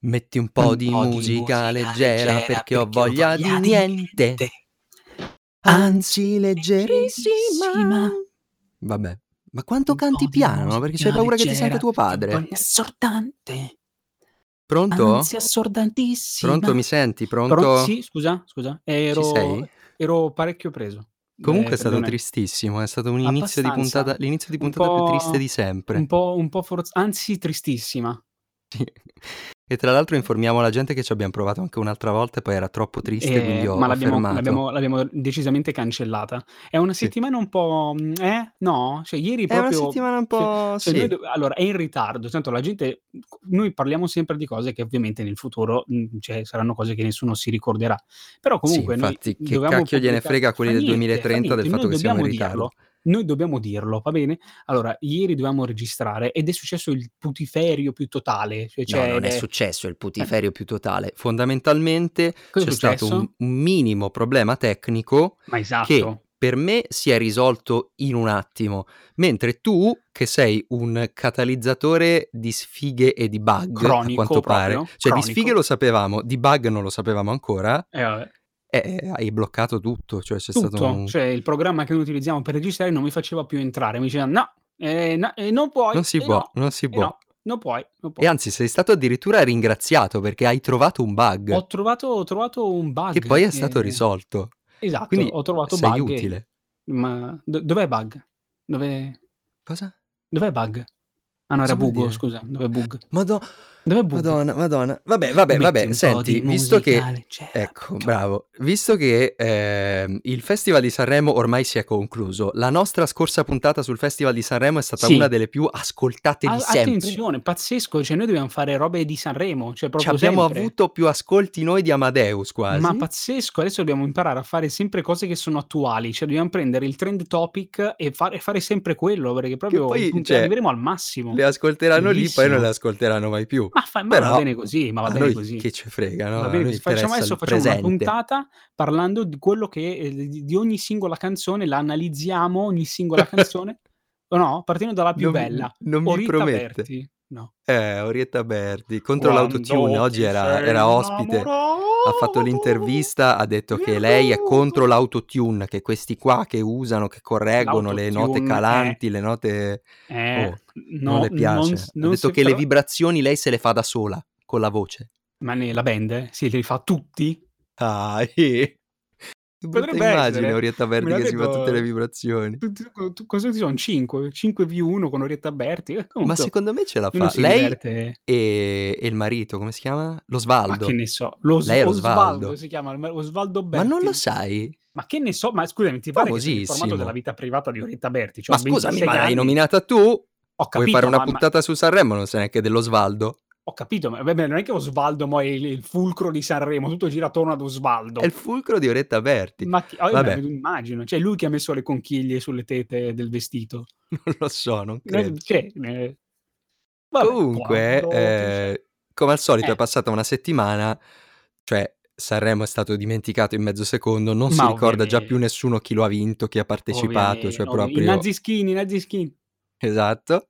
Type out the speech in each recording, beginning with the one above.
Metti un po' Un di po' di musica musica leggera leggera perché ho voglia di niente. niente. Anzi, leggerissima. Vabbè, ma quanto Un canti piano? Perché c'hai musica paura che ti leggera senta tuo padre. assordante. Pronto? Ansia assordantissima. Pronto, mi senti? Pronto? Pronto? Sì, scusa, scusa. Ero, ero parecchio preso. Comunque Eh, è stato perdona. tristissimo, è stato un inizio di puntata, l'inizio di Un puntata più triste di un sempre. po', un po' forz- anzi tristissima. Sì. E tra l'altro informiamo la gente che ci abbiamo provato anche un'altra volta e poi era troppo triste, quindi Eh, ho, ma l'abbiamo, fermato. l'abbiamo- l'abbiamo decisamente cancellata. È una Sì. settimana un po'... mm, Eh? No? Cioè, ieri È una proprio... settimana un po'... cioè, sì. do- allora, è in ritardo, tanto la gente... Noi parliamo sempre di cose che ovviamente nel futuro mm, cioè, saranno cose che nessuno si ricorderà. Però Sì, comunque noi infatti, che cacchio gliene frega a quelli del niente, fa 2030 del niente, fatto noi che siamo in ritardo. dirlo. Noi dobbiamo dirlo, va bene? Allora, ieri dovevamo registrare ed è successo il putiferio più totale. Cioè, No, c'è non è successo il eh, putiferio più totale. Fondamentalmente cosa c'è stato un, un minimo problema tecnico Ma che esatto. per me si è risolto in un attimo, mentre tu, che sei un catalizzatore di sfighe e di bug, a Cronico quanto pare, proprio, cioè di sfighe cronico. lo sapevamo, di bug non lo sapevamo ancora, Eh, vabbè. e hai bloccato tutto, cioè c'è stato Tutto, un... cioè il programma che noi utilizziamo per registrare non mi faceva più entrare, mi diceva no, eh, no, eh, non puoi, Non si eh, può, no, non si eh, può. no, non puoi, non E puoi. anzi sei stato addirittura ringraziato perché hai trovato un bug Ho trovato, ho trovato un che bug, poi è stato eh, risolto. esatto, Quindi ho trovato sei bug, e- utile. ma do- dov'è bug? Dove, Cosa? dov'è bug? Ah no, Cosa era bugo, dire? scusa, dov'è bug? Mado- Dov'è bug? Madonna, madonna. Vabbè, vabbè, Metti vabbè. Senti, di visto che... leggera Ecco, bravo. Visto che ehm, il Festival di Sanremo ormai si è concluso, la nostra scorsa puntata sul Festival di Sanremo è stata Sì. una delle più ascoltate di A- sempre. attenzione, pazzesco, cioè noi dobbiamo fare robe di Sanremo, cioè Ci proprio abbiamo sempre. avuto più ascolti noi di Amadeus Ma quasi. pazzesco, adesso dobbiamo imparare a fare sempre cose che sono attuali, cioè dobbiamo prendere il trend topic e fare, fare sempre quello, perché Che proprio poi, punte- cioè, arriveremo al massimo. le ascolteranno lì, poi non Bellissimo. le ascolteranno mai più. Ma, fa- ma va Però bene così, ma va bene così. che ci frega, no? Va bene. Facciamo adesso facciamo una puntata parlando di quello che eh, di, ogni singola canzone, la analizziamo ogni singola canzone, o no? Partendo dalla più Non mi, bella. non mi Orietta promette. Berti. No. Eh, Orietta Berti contro l'autotune Quando oggi ti era, era ospite, ha fatto innamorato l'intervista, ha detto che lei è contro l'autotune, che questi qua che usano, che correggono le note L'autotune è calanti, le note... Eh, Oh, non no, le non, piace. s- Ha non detto si che le però, vibrazioni lei se le fa da sola, con la voce. ma ne- la band eh? sì, li fa tutti. Ah, eh. Potrebbe immagine essere. Orietta Berti che si fa tutte le vibrazioni. Tu- tu- tu- Cosa ci sono? 5? 5 v 1 con Orietta Berti? Eh, Ma Comunque, secondo me ce la fa. Lei diverte. e, e il marito, come si chiama? Lo Ma che Svaldo. ne so, lo Lei Osvaldo Svaldo. si chiama, Osvaldo Ma non lo Berti. sai? Ma che ne so, ma scusami, ti pare che sono informato della vita privata di Orietta Berti? Ma Ho scusami, 26 ma l'hai nominata tu? ho Vuoi capito, fare una ma, ma- puntata su Sanremo? Non sai neanche dello Svaldo? Ho capito, ma vabbè, non è che Osvaldo mo è il, il fulcro di Sanremo, tutto gira attorno ad È Osvaldo. il fulcro di Oretta Berti. Ma chi- oh, Vabbè, lo immagino, cioè lui che ha messo le conchiglie sulle tete del vestito. non lo so, non Eh, credo. Cioè, eh, vabbè, Comunque, quando eh, come al solito, è Eh, passata una settimana, cioè Sanremo è stato dimenticato in mezzo secondo, non si ma ricorda già più ovviamente, nessuno chi lo ha vinto, chi ha partecipato, cioè ovviamente, ovvi- i proprio... nazischini, i nazischini, Esatto.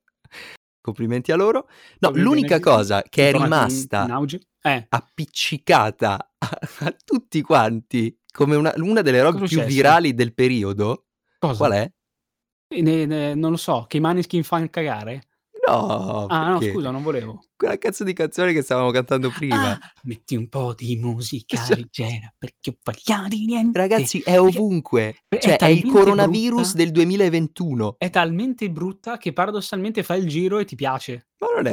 Complimenti a loro. No, l'unica cosa che è rimasta. Eh, appiccicata a, a tutti quanti come una, una delle robe è più virali del periodo, qual Cosa? è? E ne- ne- non lo so, che i Maneskin fanno cagare? No, Ah, no, scusa, non volevo. Quella cazzo di canzone che stavamo cantando prima. Ah, metti un po' di musica Cioè, leggera perché voglia di niente. Ragazzi, è ovunque. è Cioè, è il talmente coronavirus brutta, del 2021. è talmente brutta che paradossalmente fa il giro e ti piace. Ma non è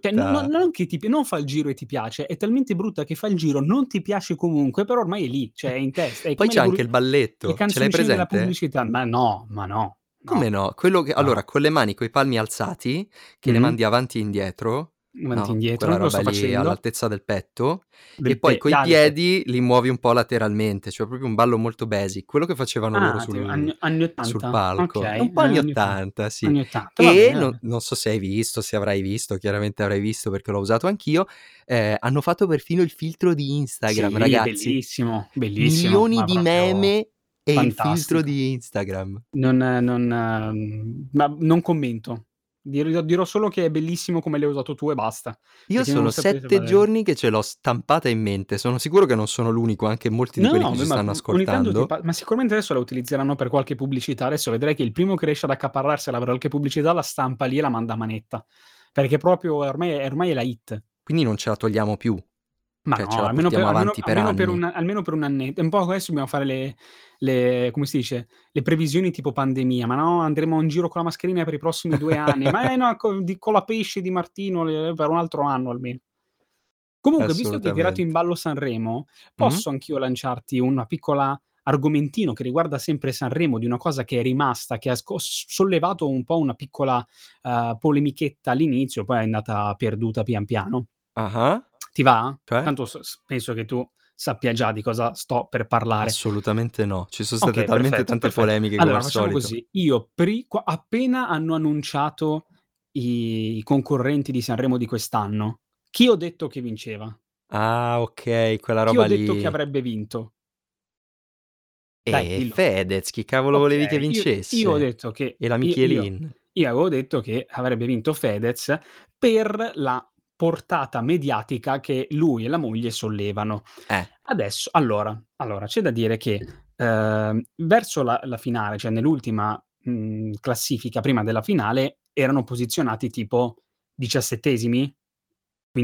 Cioè, non, non- brutta. non che ti, non fa il giro e ti piace, è talmente brutta che fa il giro, non ti piace comunque, però ormai è lì, cioè è in testa. È Poi c'è anche il le balletto. Ce l'hai canzoncine della presente? pubblicità. Ma no, ma no, Come no? Quello che... Allora, no. con le mani, coi palmi alzati, che le Mhm. mandi avanti e indietro, Avanti e no? indietro, lo sto facendo. all'altezza del petto. E Del poi pe- coi ah, del petto. piedi li muovi un po' lateralmente, cioè proprio un ballo molto basic. Quello che facevano loro Ah, tipo sul, anni, anni sul 80. palco. Ok, È un po' anni anni 80. 80, sì. Anni 80, va E non, non so se hai visto, se avrai visto, chiaramente avrai visto perché l'ho usato anch'io. eh, hanno fatto perfino il filtro di Instagram, Sì, ragazzi. bellissimo, bellissimo, Milioni di proprio meme e il filtro di Instagram. Non, non, ehm, ma non commento. Dir dirò solo che è bellissimo come l'hai usato tu e basta, Io sono saprei 7 trovare giorni che ce l'ho stampata in mente. Sono sicuro che non sono l'unico, anche molti di quelli No, che ci stanno ascoltando pa ma sicuramente adesso la utilizzeranno per qualche pubblicità. Adesso vedrai che il primo che riesce ad accaparrarsela per qualche pubblicità la stampa lì e la manda a manetta, perché proprio ormai ormai è la hit. Quindi non ce la togliamo più. Ma Cioè, no, almeno per almeno per almeno per un almeno per un annetto. Un po' adesso dobbiamo fare le le come si dice, le previsioni tipo pandemia. "Ma no, andremo in giro con la mascherina per i prossimi 2 anni." "Ma eh no, co di con la pesce di Martino le per un altro anno almeno." Comunque, visto che hai tirato in ballo Sanremo, Mh-mh. posso anch'io lanciarti una piccola argomentino che riguarda sempre Sanremo, di una cosa che è rimasta, che ha sollevato un po' una piccola, uhm, polemichetta all'inizio, poi è andata perduta pian piano. Ah-ah. Ti va? Cioè? Tanto s s penso che tu sappia già di cosa sto per parlare. Assolutamente no. Ci son state Okay, talmente perfetto, tante perfetto. polemiche come Allora al facciamo solito. così: io pri appena hanno annunciato i concorrenti di Sanremo di quest'anno, chi ho detto che vinceva? Ah, okay, quella Chi ho roba detto che lì. avrebbe vinto? Dai, Eh, dillo. Fedez, chi cavolo volevi che Okay, io io ho vincesse? detto che E la i io Michelin. io avevo detto che avrebbe vinto Fedez per la portata mediatica che lui e la moglie sollevano. Eh. Adesso allora allora c'è da dire che, uhm, verso la la finale, cioè nell'ultima, mhmm, classifica prima della finale, erano posizionati tipo diciassettesimi?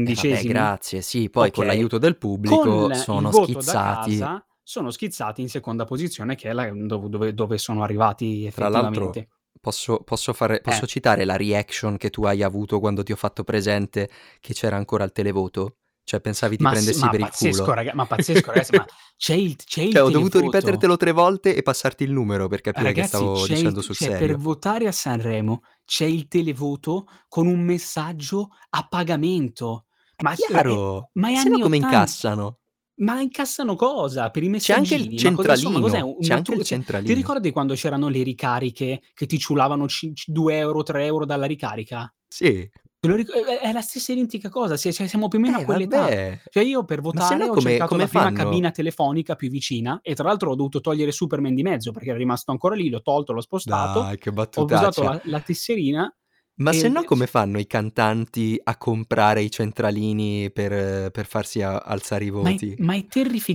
Eh vabbè, Quindicesimi? grazie. Sì, poi con Okay. l'aiuto del Con pubblico il sono schizzati. casa sono schizzati in seconda posizione che è la dov dove dove sono arrivati Tra l'altro effettivamente. Posso posso fare Eh. posso citare la reaction che tu hai avuto quando ti ho fatto presente che c'era ancora il televoto? Cioè pensavi ti Ma sì, prendessi ma per il culo. raga ma pazzesco ragazzi, ma c'è il c'è il Cioè ho dovuto televoto. ripetertelo 3 volte e passarti il numero per capire che Ragazzi, stavo c'è il dicendo t sul cioè per serio. votare a Sanremo c'è il televoto con un messaggio a pagamento. È Ma è chiaro, ma è se no anni come ottan incassano? Ma incassano cosa? Per i C'è anche il messaggini? Ma cosa so ma cos'è centralino, c'è anche tru il cioè, ti centralino. ricordi quando c'erano le ricariche che ti ciulavano c 2 €, 3 € dalla ricarica? Sì. Ric è è è la stessa identica cosa, cioè siamo più o meno a Eh quell'età. vabbè. Cioè io per votare ho come cercato come la prima fanno? cabina telefonica più vicina e tra l'altro ho dovuto togliere Superman di mezzo perché era rimasto ancora lì, l'ho tolto, l'ho spostato, Dai, che ho usato battutaccia. la la tesserina Ma e se no e come fanno i cantanti a comprare i centralini per per farsi a alzare i Ma è voti? ma è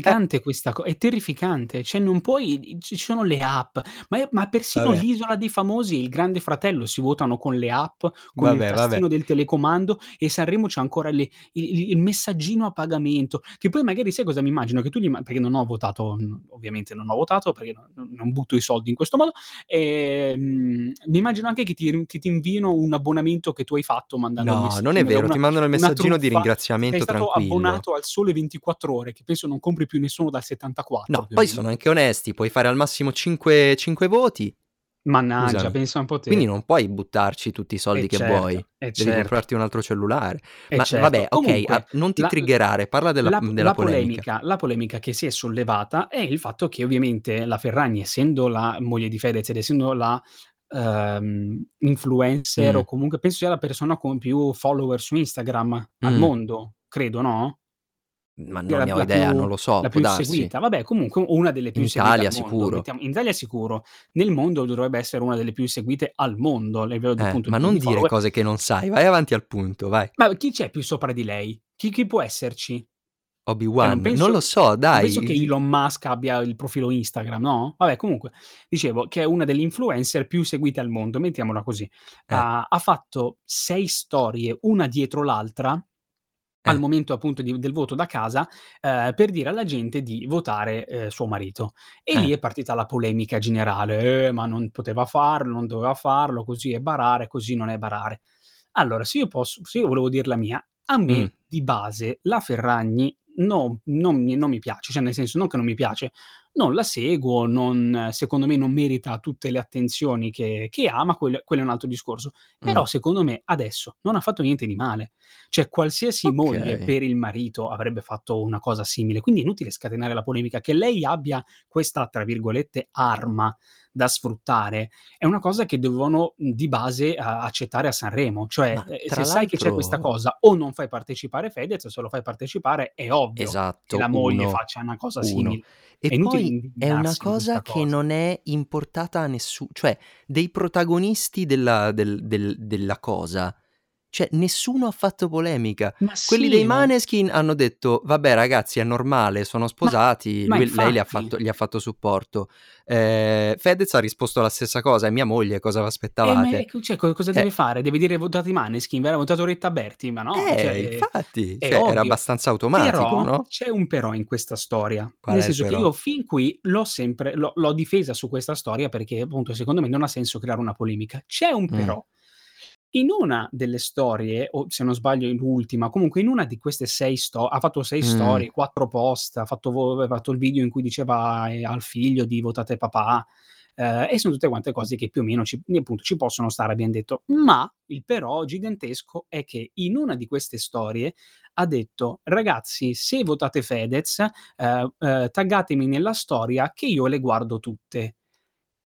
Eh. terrificante questa co è terrificante. Cioè non puoi ci sono le app, ma è ma persino Vabbè. l'Isola dei famosi e il Grande Fratello si votano con le app, con il Vabbè, vabbè. tastino del telecomando e Sanremo c'ha ancora le i i il messaggino a pagamento, che poi magari sai cosa mi immagino? Che tu gli perché non ho votato, ovviamente non ho votato perché no non non butto i soldi in questo modo, ehm, mi immagino anche che ti che ti inviino un abbonamento che tu hai fatto mandando No, non è che vero, una ti mandano il messaggino di truffa. Sei ringraziamento stato tranquillo. abbonato al Sole 24 Ore, che penso non compri più nessuno dal '74 No, più o poi sono anche onesti, puoi fare al massimo 5 5 voti. Mannaggia, Scusami. pensa un po' Quindi te. non puoi buttarci tutti i Eh soldi che vuoi. certo, eh Devi certo. comprarti un altro cellulare. Eh Ma certo. vabbè, Comunque a non ti la triggerare, parla della la della la polemica. polemica la polemica che si è sollevata è il fatto che ovviamente la Ferragni, essendo la moglie di Fedez ed essendo la, uhm, influencer Mh. o comunque penso sia la persona con più follower su Instagram al Mh. mondo, credo, no? Ma non la ne ho idea, non più lo so, la può più darsi. seguita. Vabbè comunque una delle In più seguite Italia al sicuro. mettiamo in Italia sicuro, nel mondo dovrebbe essere una delle più seguite al mondo a livello di Eh, appunto ma di non di dire follower. cose che non sai, vai avanti al punto, vai. Ma chi c'è più sopra di lei? Chi chi può esserci? Cioè non Obi-Wan, non lo penso so, non penso dai, che Elon Musk abbia il profilo Instagram, no? Vabbè comunque, dicevo che è una delle influencer più seguite al mondo, mettiamola così. Eh. Ha ha fatto 6 storie una dietro l'altra, al Eh. momento appunto di del voto da casa, ehm, per dire alla gente di votare, ehm, suo marito. E Eh. lì è partita la polemica generale: "Eh, ma non poteva farlo, non doveva farlo, così è barare, così non è barare". Allora, se io posso se io volevo dir la mia, a me di base la Ferragni no non mi non mi piace, cioè nel senso non che non mi piace, non la seguo, non secondo me non merita tutte le attenzioni che che ha, ma quello quello è un altro discorso. Mh. Però secondo me adesso non ha fatto niente di male. Cioè qualsiasi moglie Okay. per il marito avrebbe fatto una cosa simile, quindi è inutile scatenare la polemica. Che lei abbia questa, tra virgolette, "arma" da sfruttare, è una cosa che dovevano mhmm, di base a accettare a Sanremo. Cioè, Ma tra se sai che c'è questa l'altro cosa, o non fai partecipare Fedez, o se lo fai partecipare è ovvio che Esatto, la moglie 1, faccia una cosa 1. simile. È E inutile poi è una cosa che cosa. non è importata a nessu cioè dei protagonisti della del del della cosa, cioè nessuno ha fatto polemica. Ma Quelli dei sì, ma Maneskin hanno detto: "Vabbè ragazzi è normale, sono Ma sposati", ma lui lei le ha fatto gli ha fatto supporto. Ehm, Fedez ha risposto la stessa cosa: "È mia moglie, cosa vi Eh, ma aspettavate?" cioè cosa Cioè deve fare? Deve dire: "Votate Maneskin", verrà votato Orietta Berti? Ma no, cioè, Eh, ehm, infatti, cioè era abbastanza automatico, Però no? c'è un però in questa storia, Qual nel senso che però? io fin qui l'ho sempre l'ho l'ho difesa su questa storia perché appunto secondo me non ha senso creare una polemica. C'è un Mh. però. In una delle storie, o se non sbaglio in l'ultima, comunque in una di queste 6 sto ha fatto 6 Mh. storie, 4 post, ha fatto vo aveva fatto il video in cui diceva, ehm, al figlio di: "Votate papà", ehm, e son tutte quante cose che più o meno ci appunto ci possono stare, abbiam detto. Ma il però gigantesco è che in una di queste storie ha detto: "Ragazzi, se votate Fedez, ehm, ehm, taggatemi nella storia che io le guardo tutte."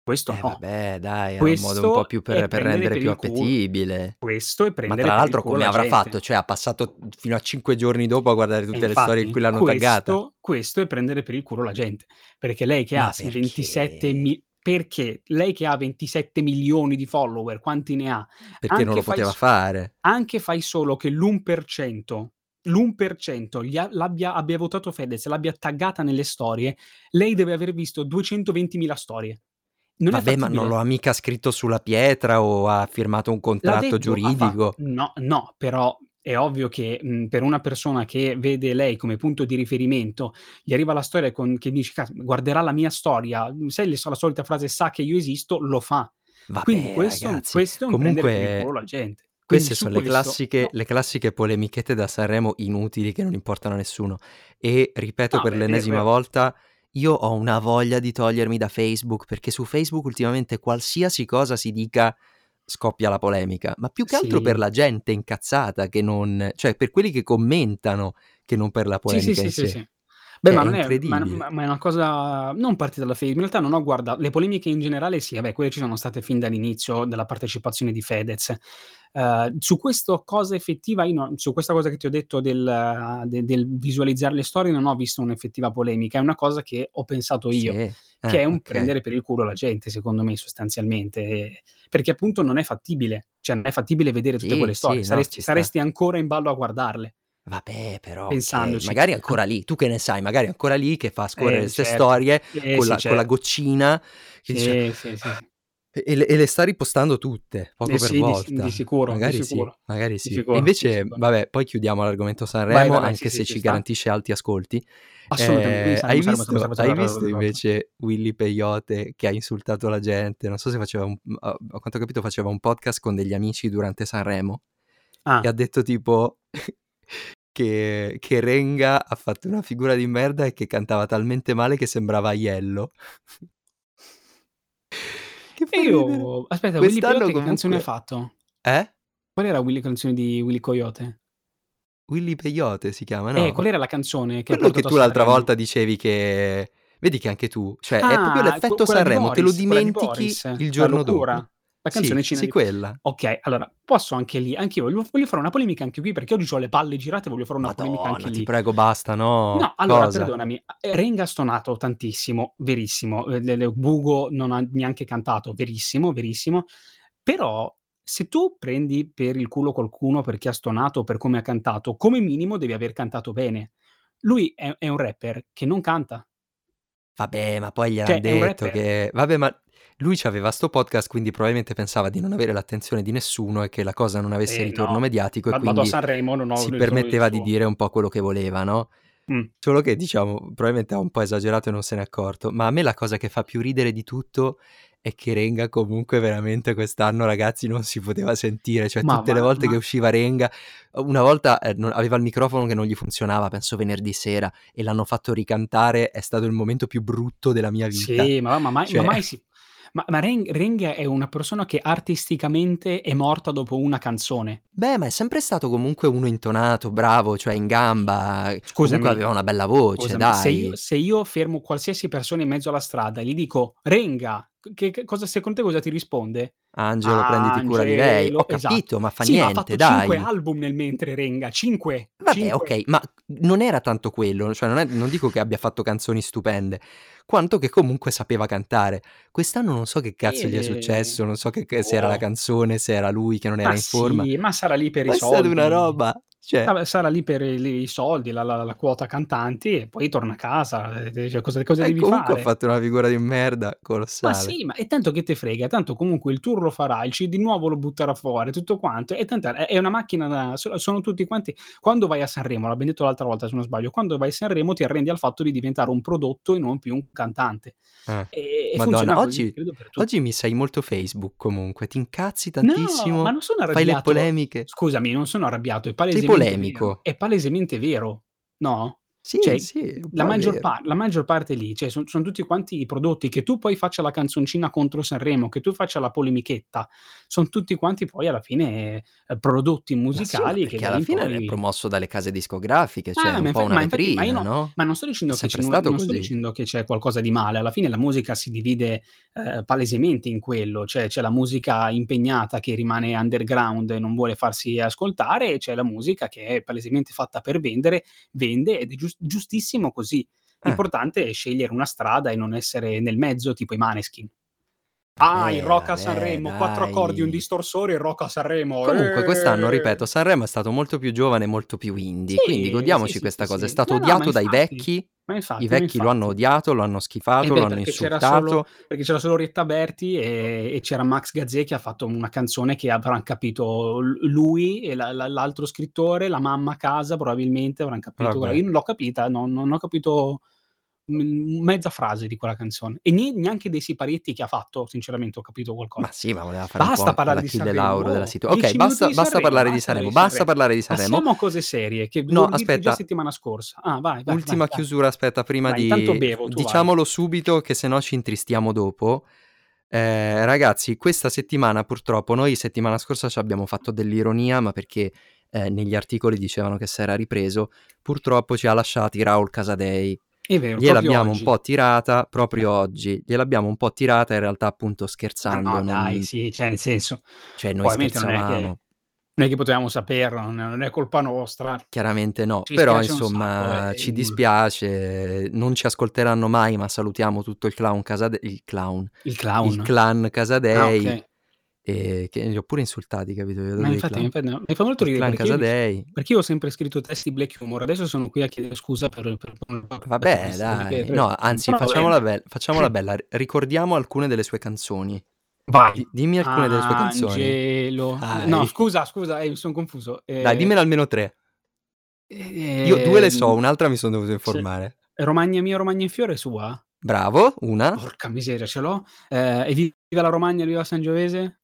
Questo Eh no. vabbè dai, era un modo un po' Questo più è per per prendere rendere per più il culo appetibile. questo è Ma prendere tra per il l'altro culo come la avrà fatto? gente. Cioè ha passato fino a 5 giorni dopo a guardare E tutte le storie in infatti cui l'hanno taggata? questo questo è prendere per il culo la gente, perché lei che ha Ma sì 27 perché? mi perché lei che ha 27.000.000 di follower, quanti ne ha? Perché non Anche lo fai poteva s fare. anche fai solo che l'1% l'1% gli a l'abbia abbia votato Fedez, l'abbia taggata nelle storie, lei deve aver visto 220.000 storie. Non Vabbè, ma non lo ha mica scritto sulla pietra o ha firmato un contratto detto, ha fa giuridico. no, no, però è ovvio che, mhmm, per una persona che vede lei come punto di riferimento, gli arriva la storia con che "Cas guarderà la mia storia", sai la solita frase: "Sa che io esisto", lo fa. Quindi Vabbè questo ragazzi, questo è un per comunque culo la gente. Quindi queste su son le classiche no. le classiche polemichette da Sanremo inutili che non importano a nessuno. E ripeto No, per beh, l'ennesima vero. volta, io ho una voglia di togliermi da Facebook, perché su Facebook ultimamente qualsiasi cosa si dica scoppia la polemica, ma più che altro per Sì. la gente incazzata che non cioè per quelli che commentano, che non per la Sì, sì, polemica sì, in sì, sé. Beh, Cioè ma è non è ma ma è una cosa non partita da Fe in realtà non ho guarda le polemiche in generale sì, vabbè quelle ci sono state fin dall'inizio della partecipazione di Fedez. Uhm, su questo cosa effettiva io no su questa cosa che ti ho detto del de del visualizzare le storie non ho visto un'effettiva polemica, è una cosa che ho pensato Sì? io, che è un okay. prendere per il culo la gente secondo me sostanzialmente, perché appunto non è fattibile. Cioè non è fattibile vedere tutte quelle Sì, storie, sì, no, saresti sta. saresti ancora in ballo a guardarle. Vabbè, però okay, magari ancora lì. Tu che ne sai? Magari ancora lì che fa scorrere Eh 'ste certo. storie Eh con sì, la con la certo. goccina che dice Sì, sì, sì, sì. e e le e le sta ripostando tutte, Eh poco per sì, di di volta. sicuro, di Magari sì, sicuro, magari di sì. E sicuro, di invece, vabbè, poi chiudiamo l'argomento Vai, Sanremo, vai, vai, sì, anche sì, se ci ci garantisce alti ascolti. Assolutamente, hai saremo saremo visto saremo hai visto invece Willy Peyote che ha insultato la gente? Non so se faceva un a quanto ho capito faceva un podcast con degli amici durante Sanremo e Ah. ha detto tipo che che Renga ha fatto una figura di merda e che cantava talmente male che sembrava Aiello. Che E io aspetta, Willy Quest'anno Peyote che canzone ha comunque fatto? eh? Qual era Willy canzone di Willy Coyote? Willy Peyote si chiama, Eh, no? qual era la canzone che Quello che tu l'altra Sanremo? volta dicevi che vedi che anche tu cioè è proprio Ah, l'effetto Sanremo, te lo Boris, quella di dimentichi Boris? il La giorno dopo. La Sì, canzone sì di quella. okay, allora posso anche lì anch'io voglio voglio fare una polemica anche qui perché oggi c'ho le palle girate, voglio fare una polemica anche Madonna, ti lì. prego basta, no. No, allora Cosa? perdonami, a ehm, Renga ha stonato tantissimo, verissimo. Le Bugo non ha neanche cantato, verissimo, verissimo. Però se tu prendi per il culo qualcuno perché ha stonato o per come ha cantato, come minimo devi aver cantato bene. Lui è è un rapper che non canta. Vabbè, ma poi gliel'han Cioè un detto che vabbè, ma lui c'aveva 'sto podcast, quindi probabilmente pensava di non avere l'attenzione di nessuno e che la cosa non avesse Eh ritorno no, mediatico e va vado quindi Sanremo, non ho si permetteva di dire un po' quello che voleva, no, Mh. solo che diciamo probabilmente ha un po' esagerato e non se n'è accorto. Ma a me la cosa che fa più ridere di tutto è che Renga comunque veramente quest'anno ragazzi non si poteva sentire, cioè Ma tutte le va, volte che ma usciva Renga una volta, ehm, non aveva il microfono che non gli funzionava, penso venerdì sera, e l'hanno fatto ricantare, è stato il momento più brutto della mia vita. Sì, ma ma mai ma Cioè mai si ma ma Ren Renga è una persona che artisticamente è morta dopo una canzone. Beh, ma è sempre stato comunque uno intonato, bravo, cioè in gamba, comunque Scusami, aveva una bella voce, scusami, se io dai. se io fermo qualsiasi persona in mezzo alla strada e gli dico: "Renga, che che cosa secondo te cosa ti risponde? Angelo prenditi cura di lei. Ho Angelo, esatto. capito, ma fa Sì, ma ha niente fatto 5 dai. album nel mentre Renga, 5, Vabbè 5. okay, ma non era tanto quello, cioè non è non dico che abbia fatto canzoni stupende, quanto che comunque sapeva cantare. Quest'anno non so che cazzo gli è Eh, successo, non so che che se era la boh. canzone, se era lui che non era Ma in forma, sì, ma sarà lì per i ma è stata una soldi. roba, cioè Vabbè, sarà lì per i soldi, la la la quota cantanti e poi torna a casa, cioè cosa cosa E devi comunque ha fare? fatto una figura di merda Ma colossale. sì, ma e tanto che te frega, tanto comunque il tour lo farà, il CD nuovo lo butterà fuori, tutto quanto, e tanto è è una macchina da sono tutti quanti quando vai a Sanremo, l'abbiam detto l'altra volta se non sbaglio, quando vai a Sanremo ti arrendi al fatto di diventare un prodotto e non più un cantante. Eh. E e Madonna, oggi oggi mi sei molto Facebook comunque, ti incazzi No, ma tantissimo, non sono fai le arrabbiato. polemiche. Scusami, non sono arrabbiato, è Sei palesemente vero. polemico. È palesemente vero, no? Sì, Cioè, sì, la è maggior vero. pa la maggior parte lì, cioè son son tutti quanti prodotti, che tu poi faccia la canzoncina contro Sanremo, che tu faccia la polemichetta, son tutti quanti poi alla fine, ehm, prodotti Ma sì, musicali che alla in fine è poi promosso dalle case discografiche, cioè è Ah, ma un po' infa una ma infatti ma vetrina, no no, ma non sto è dicendo che c'è sempre nulla non sto dicendo che c'è qualcosa di male, alla fine la musica si divide, ehm, palesemente in quello, cioè c'è la musica impegnata che rimane underground e non vuole farsi ascoltare, e c'è la musica che è palesemente fatta per vendere, vende ed è gius giustissimo così. Eh. L'importante è scegliere una strada e non essere nel mezzo tipo i Maneskin. Ah, il Vabbè, rock a Sanremo, 4 accordi, un dai. distorsore, il rock a Sanremo, Comunque quest'anno, eh! ripeto, Sanremo è stato molto più giovane e molto più indie, quindi Sì, sì, godiamoci sì, sì, questa cosa. È sì. stato No, no, odiato dai infatti, vecchi, ma i infatti, ma vecchi lo hanno odiato, lo hanno Eh schifato, lo beh, hanno perché c'era solo insultato. perché c'era solo Orietta Berti e e c'era Max Gazzè che ha fatto una canzone che avran capito lui e la la l'altro scrittore, la mamma a casa probabilmente avran capito io non l'ho capita, non non ho capito, mezza frase di quella canzone e neanche dei siparietti che ha fatto, sinceramente ho capito qualcosa. Ma sì, ma voleva fare un Basta po' parlare di Sanremo, Lauro della situa 10 okay, minuti basta basta Sanremo, parlare di Sanremo, basta parlare di Sanremo. Passiamo a cose serie che No, aspetta. settimana scorsa. Ah, vai, vai, vai, Ultima vai. chiusura, aspetta, prima Vai, di bevo, vai. diciamolo subito che se no ci intristiamo dopo. Ehm, ragazzi, questa settimana purtroppo noi settimana scorsa c'abbiamo fatto dell'ironia, ma perché, ehm, negli articoli dicevano che s'era ripreso, purtroppo ci ha lasciati Raul Casadei. È vero, Gliel'abbiamo un po' tirata proprio oggi, gliel'abbiamo un po' tirata in realtà appunto scherzando, no dai, non sì, cioè nel senso, cioè noi probabilmente non è che scherzavamo. non è che potevamo saperlo, non è colpa nostra. Chiaramente no, Ci però un sacco, insomma ci dispiace, non ci ascolteranno mai, ma salutiamo tutto il clown Casade il clown, Il il clown. clan Ah, Casadei, okay. Ehm, che li ho pure insultati, capito, Ma infatti infatti no, mi fa molto ridere perché io Casadei. perché io ho sempre scritto testi black humor, adesso sono qui a chiedere scusa per per Vabbè dai, no, anzi va facciamola bene. be facciamola bella, ricordiamo alcune delle sue canzoni. Vai. Di dimmi alcune delle sue canzoni. Angelo. Dai. No, scusa, scusa, eh, mi son confuso. Dai, Ehm dimmene almeno 3. Io 2 le so, Ehm, un'altra mi son dovuto informare. Romagna mia, Romagna in fiore sua? Bravo, una. Porca miseria, ce l'ho. Ehm, Evviva la Romagna, viva Sangiovese?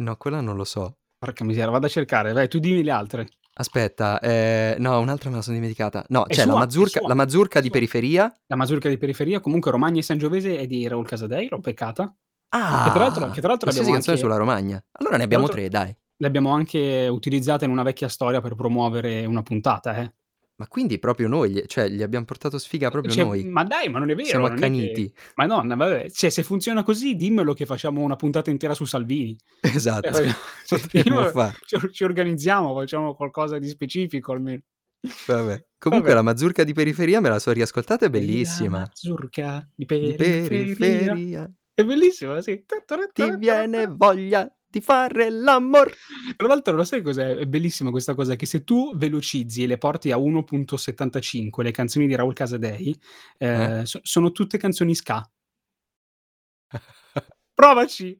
No, quella non lo so. Porca miseria, vado a cercare, vai, tu dimmi le altre. Aspetta, ehm, no, un'altra me la son dimenticata. No, c'è la sua, è mazurka sua, la mazurka è di periferia. La mazurka di periferia, comunque Romagna e Sangiovese è di Raul Casadei, l'ho beccata. Che tra l'altro Ah, che tra l'altro abbiamo canzone anche sulla Romagna. Allora ne abbiamo 3, dai. l'abbiamo anche utilizzata in una vecchia storia per promuovere una puntata, eh. Ma quindi proprio noi, gli cioè gli abbiam portato sfiga proprio Cioè, noi. ma dai, ma non è vero, Siamo è che accaniti. Madonna, vabbè, cioè se funziona così dimmelo che facciamo una puntata intera su Salvini. Esatto, Cioè, io ci ci organizziamo, facciamo qualcosa di specifico almeno. Vabbè. Comunque Vabbè. la mazurka di periferia me la so riascoltata, è Ehi la bellissima. mazurka di Di periferia. periferia È bellissima, sì. ti viene voglia di fare l'amor. Tra l'altro lo sai cos'è? È bellissima questa cosa, che se tu velocizzi e le porti a 1.75 le canzoni di Raul Casadei, Eh? ehm, so sono tutte canzoni ska. Provaci!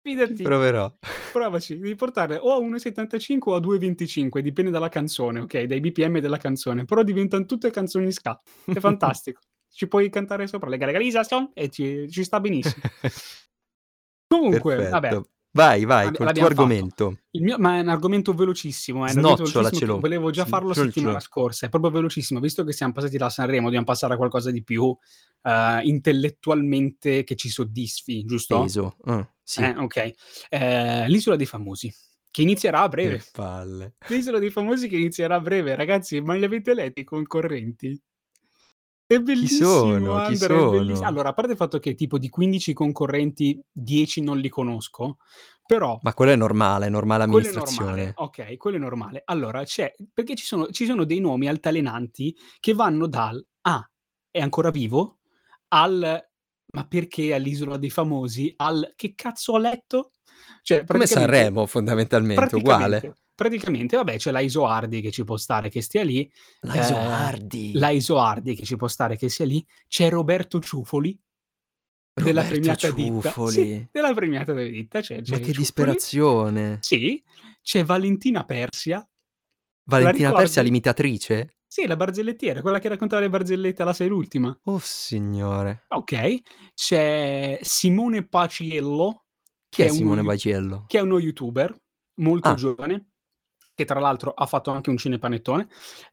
Fidati. Proverò. Provaci, devi portarle o a 1.75 o a 2.25, dipende dalla canzone, okay, dai BPM della canzone, però diventan tutte canzoni ska. È fantastico. Ci puoi cantare sopra le legalization e ci ci sta benissimo. Comunque, vabbè. Vai, vai, Abbi col tuo argomento. Il mio ma è un argomento velocissimo, eh, un argomento velocissimo che volevo già farlo settimana Snocciolacelo. scorsa, è proprio velocissimo, visto che siam passati da Sanremo, dobbiam passare a qualcosa di più, uhm, intellettualmente che ci soddisfi, giusto? Peso. Ah, sì. Eh, okay. Ehm, l'Isola dei Famosi, che inizierà a Che breve. palle. L'Isola dei Famosi che inizierà a breve, ragazzi, ma li avete letti i concorrenti? È Chi bellissimo sono? Chi Under, è belliss sono? allora, a parte il fatto che tipo di 15 concorrenti 10 non li conosco, però Ma quello è normale, normale quello è normale, amministrazione. okay, quello è normale. Allora c'è perché ci sono ci sono dei nomi altalenanti che vanno dal: "Ah, è ancora vivo?" Al: "Ma perché all'Isola dei Famosi?" Al: "Che cazzo ho letto?" Cioè Come Sanremo fondamentalmente, uguale. Praticamente vabbè c'è la Isoardi che ci può stare che stia lì, La ehm, Isoardi. la Isoardi che ci può stare che sia lì, c'è Roberto Ciufoli della Roberto premiata ditta sì, Ciufoli. della premiata de ditta, c'è Ma c'è che Ciufoli disperazione. sì, c'è Valentina Persia. Valentina Persia l'imitatrice? Sì, la barzellettiera, quella che raccontava le barzellette alla "Sei l'ultima". Oh signore. Okay. C'è Simone Paciello, Chi che è è Simone Paciello? che è uno youtuber molto Ah. giovane, che tra l'altro ha fatto anche un cinepanettone,